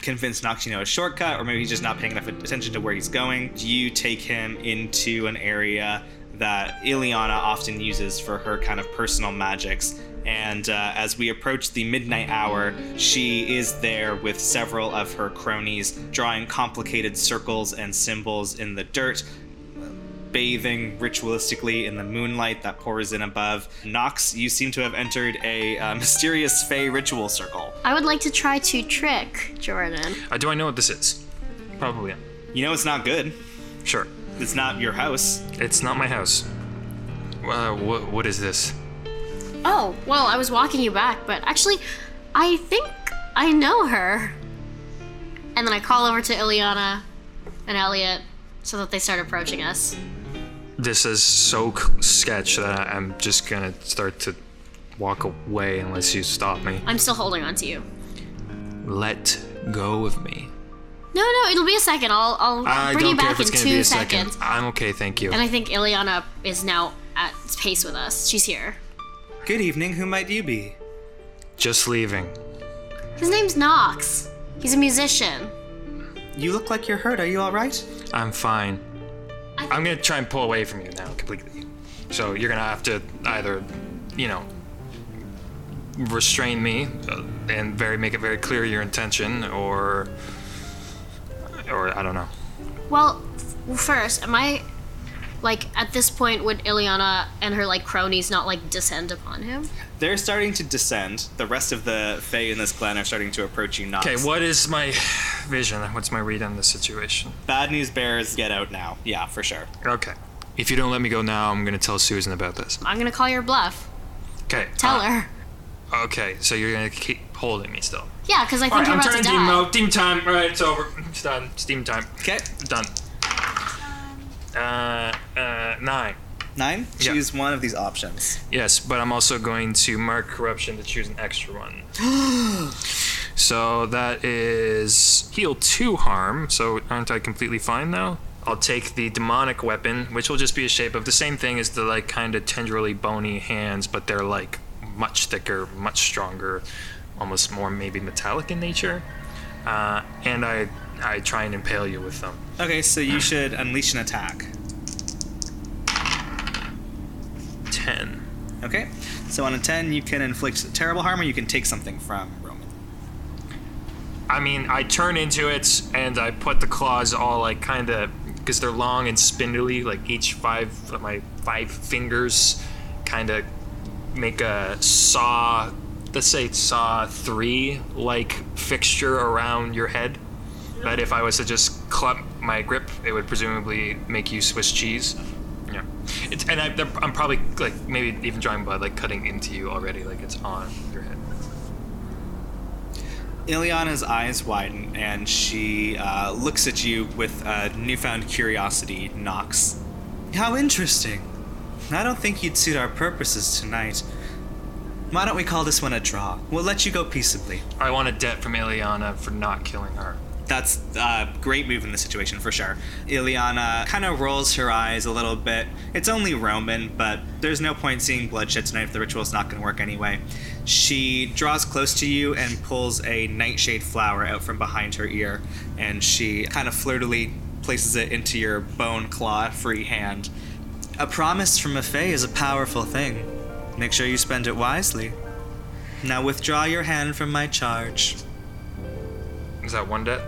convince Nox you know a shortcut, or maybe he's just not paying enough attention to where he's going. You take him into an area that Ileana often uses for her kind of personal magics. And uh, as we approach the midnight hour, she is there with several of her cronies, drawing complicated circles and symbols in the dirt, bathing ritualistically in the moonlight that pours in above. Nox, you seem to have entered a uh, mysterious Fae ritual circle. I would like to try to trick Jordan. Uh, do I know what this is? Probably. You know it's not good. Sure. It's not your house. It's not my house. Uh, what, what is this? Oh, well, I was walking you back, but actually, I think I know her. And then I call over to Ileana and Elliot so that they start approaching us. This is so sketch that I'm just gonna start to walk away unless you stop me. I'm still holding on to you. Let go of me. No, no, it'll be a second. I'll, I'll I bring you back in two seconds. second. I'm okay, thank you. And I think Ileana is now at pace with us. She's here. Good evening. Who might you be? Just leaving. His name's Nox. He's a musician. You look like you're hurt. Are you all right? I'm fine. I- I'm gonna try and pull away from you now completely. So you're gonna have to either, you know, restrain me uh, and very make it very clear your intention, or, or I don't know. Well, first, am I like at this point would Ileana and her like cronies not like descend upon him? They're starting to descend. The rest of the Fae in this clan are starting to approach you. Nox. Okay, what is my vision? What's my read on the situation? Bad news bears get out now. Yeah, for sure. Okay. If you don't let me go now, I'm gonna tell Susan about this. I'm gonna call your bluff. Okay. Tell uh, her. Okay, so you're gonna keep holding me still. Yeah, because I think All right, you're I'm about turning to team die. mode. Team time. All right, it's over. It's done. Steam time. Okay. Done. Uh, uh, nine. Nine. Yeah. Choose one of these options. Yes, but I'm also going to mark corruption to choose an extra one. so that is heal two harm. So aren't I completely fine now? I'll take the demonic weapon, which will just be a shape of the same thing as the like kind of tenderly bony hands, but they're like much thicker, much stronger, almost more maybe metallic in nature. Uh, and I I try and impale you with them. Okay, so you should unleash an attack. Ten. Okay. So on a ten, you can inflict terrible harm, or you can take something from Roman. I mean, I turn into it and I put the claws all like kind of because they're long and spindly, like each five of my five fingers kind of make a saw, let's say saw three like fixture around your head. That if I was to just clump my grip, it would presumably make you Swiss cheese. Yeah, it's, and I, I'm probably like maybe even drawing blood, like cutting into you already, like it's on your head. Ileana's eyes widen, and she uh, looks at you with uh, newfound curiosity. Nox. How interesting. I don't think you'd suit our purposes tonight. Why don't we call this one a draw? We'll let you go peaceably. I want a debt from Ileana for not killing her. That's a great move in this situation for sure. Ileana kind of rolls her eyes a little bit. It's only Roman, but there's no point seeing bloodshed tonight if the ritual's not going to work anyway. She draws close to you and pulls a nightshade flower out from behind her ear, and she kind of flirtily places it into your bone claw free hand. A promise from a Fae is a powerful thing. Make sure you spend it wisely. Now withdraw your hand from my charge. Is that one debt?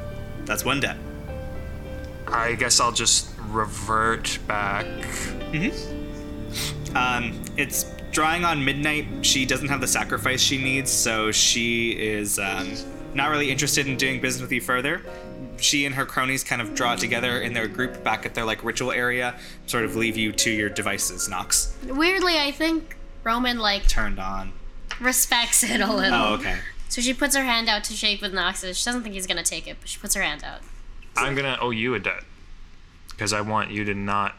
That's one debt. I guess I'll just revert back. Um, it's drawing on midnight, she doesn't have the sacrifice she needs, so she is um, not really interested in doing business with you further. She and her cronies kind of draw together in their group back at their like ritual area, sort of leave you to your devices. Nox Weirdly, I think Roman like turned on. respects it a little. Oh, okay. So she puts her hand out to shake with Noxus. She doesn't think he's gonna take it, but she puts her hand out. I'm gonna owe you a debt because I want you to not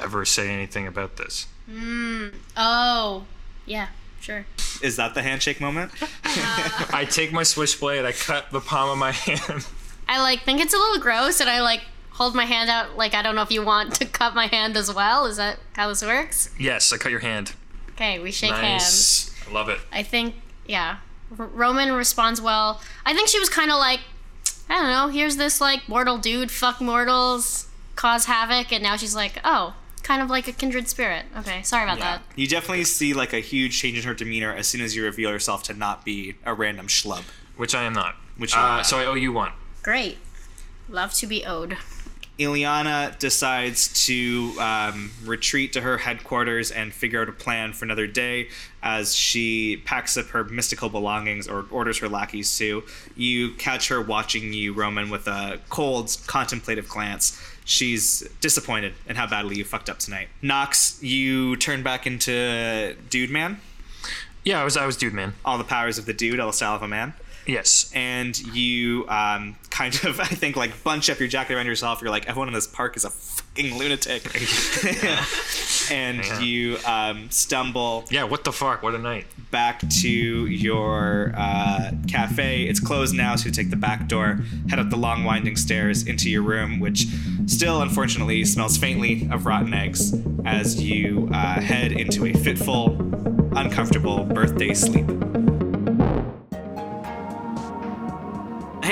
ever say anything about this. Mm, oh, yeah, sure. Is that the handshake moment? I take my switchblade, I cut the palm of my hand. I like think it's a little gross, and I like hold my hand out. Like I don't know if you want to cut my hand as well. Is that how this works? yes, I cut your hand. Okay, we shake hands. Nice. I love it. I think, yeah. R- Roman responds well. I think she was kind of like, I don't know, here's this like mortal dude, fuck mortals, cause havoc, and now she's like, oh, kind of like a kindred spirit. Okay, sorry about Yeah. that. You definitely see like a huge change in her demeanor as soon as you reveal yourself to not be a random schlub. Which I am not. Which uh, so I owe you one. Great. Love to be owed. Ileana decides to um, retreat to her headquarters and figure out a plan for another day as she packs up her mystical belongings or orders her lackeys to. You catch her watching you, Roman, with a cold, contemplative glance. She's disappointed in how badly you fucked up tonight. Nox, you turn back into Dude Man. Yeah, I was I was dude man. All the powers of the dude, all the style of a man. Yes. and you um, kind of, I think, like bunch up your jacket around yourself. You're like, everyone in this park is a fucking lunatic, and Yeah. you um, stumble Yeah, what the fuck? What a night. back to your uh, cafe. It's closed now, so you take the back door, head up the long winding stairs into your room, which still, unfortunately, smells faintly of rotten eggs as you uh, head into a fitful, uncomfortable birthday sleep.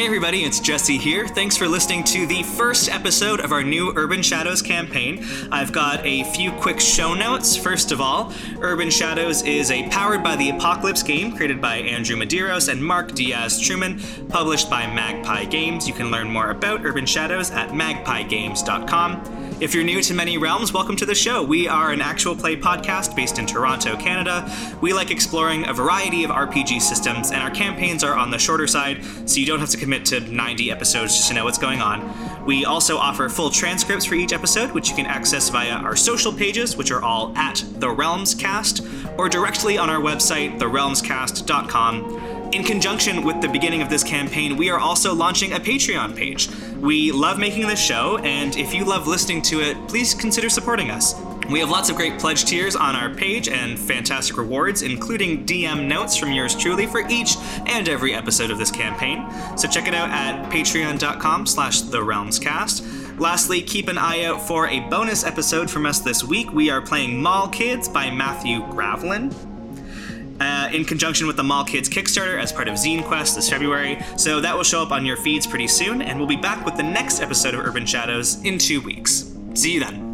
Hey everybody, it's Jesse here. Thanks for listening to the first episode of our new Urban Shadows campaign. I've got a few quick show notes. First of all, Urban Shadows is a powered by the Apocalypse game created by Andrew Medeiros and Mark Diaz Truman, published by Magpie Games. You can learn more about Urban Shadows at magpiegames.com. If you're new to Many Realms, welcome to the show. We are an actual play podcast based in Toronto, Canada. We like exploring a variety of RPG systems, and our campaigns are on the shorter side, so you don't have to commit to 90 episodes just to know what's going on. We also offer full transcripts for each episode, which you can access via our social pages, which are all at The Realms Cast, or directly on our website, therealmscast.com. In conjunction with the beginning of this campaign, we are also launching a Patreon page. We love making this show, and if you love listening to it, please consider supporting us. We have lots of great pledge tiers on our page and fantastic rewards, including DM notes from yours truly for each and every episode of this campaign. So check it out at patreon.com slash the realmscast. Lastly, keep an eye out for a bonus episode from us this week. We are playing Mall Kids by Matthew Gravelyn uh, in conjunction with the Mall Kids Kickstarter as part of Zine Quest this February. So that will show up on your feeds pretty soon, and we'll be back with the next episode of Urban Shadows in two weeks. See you then.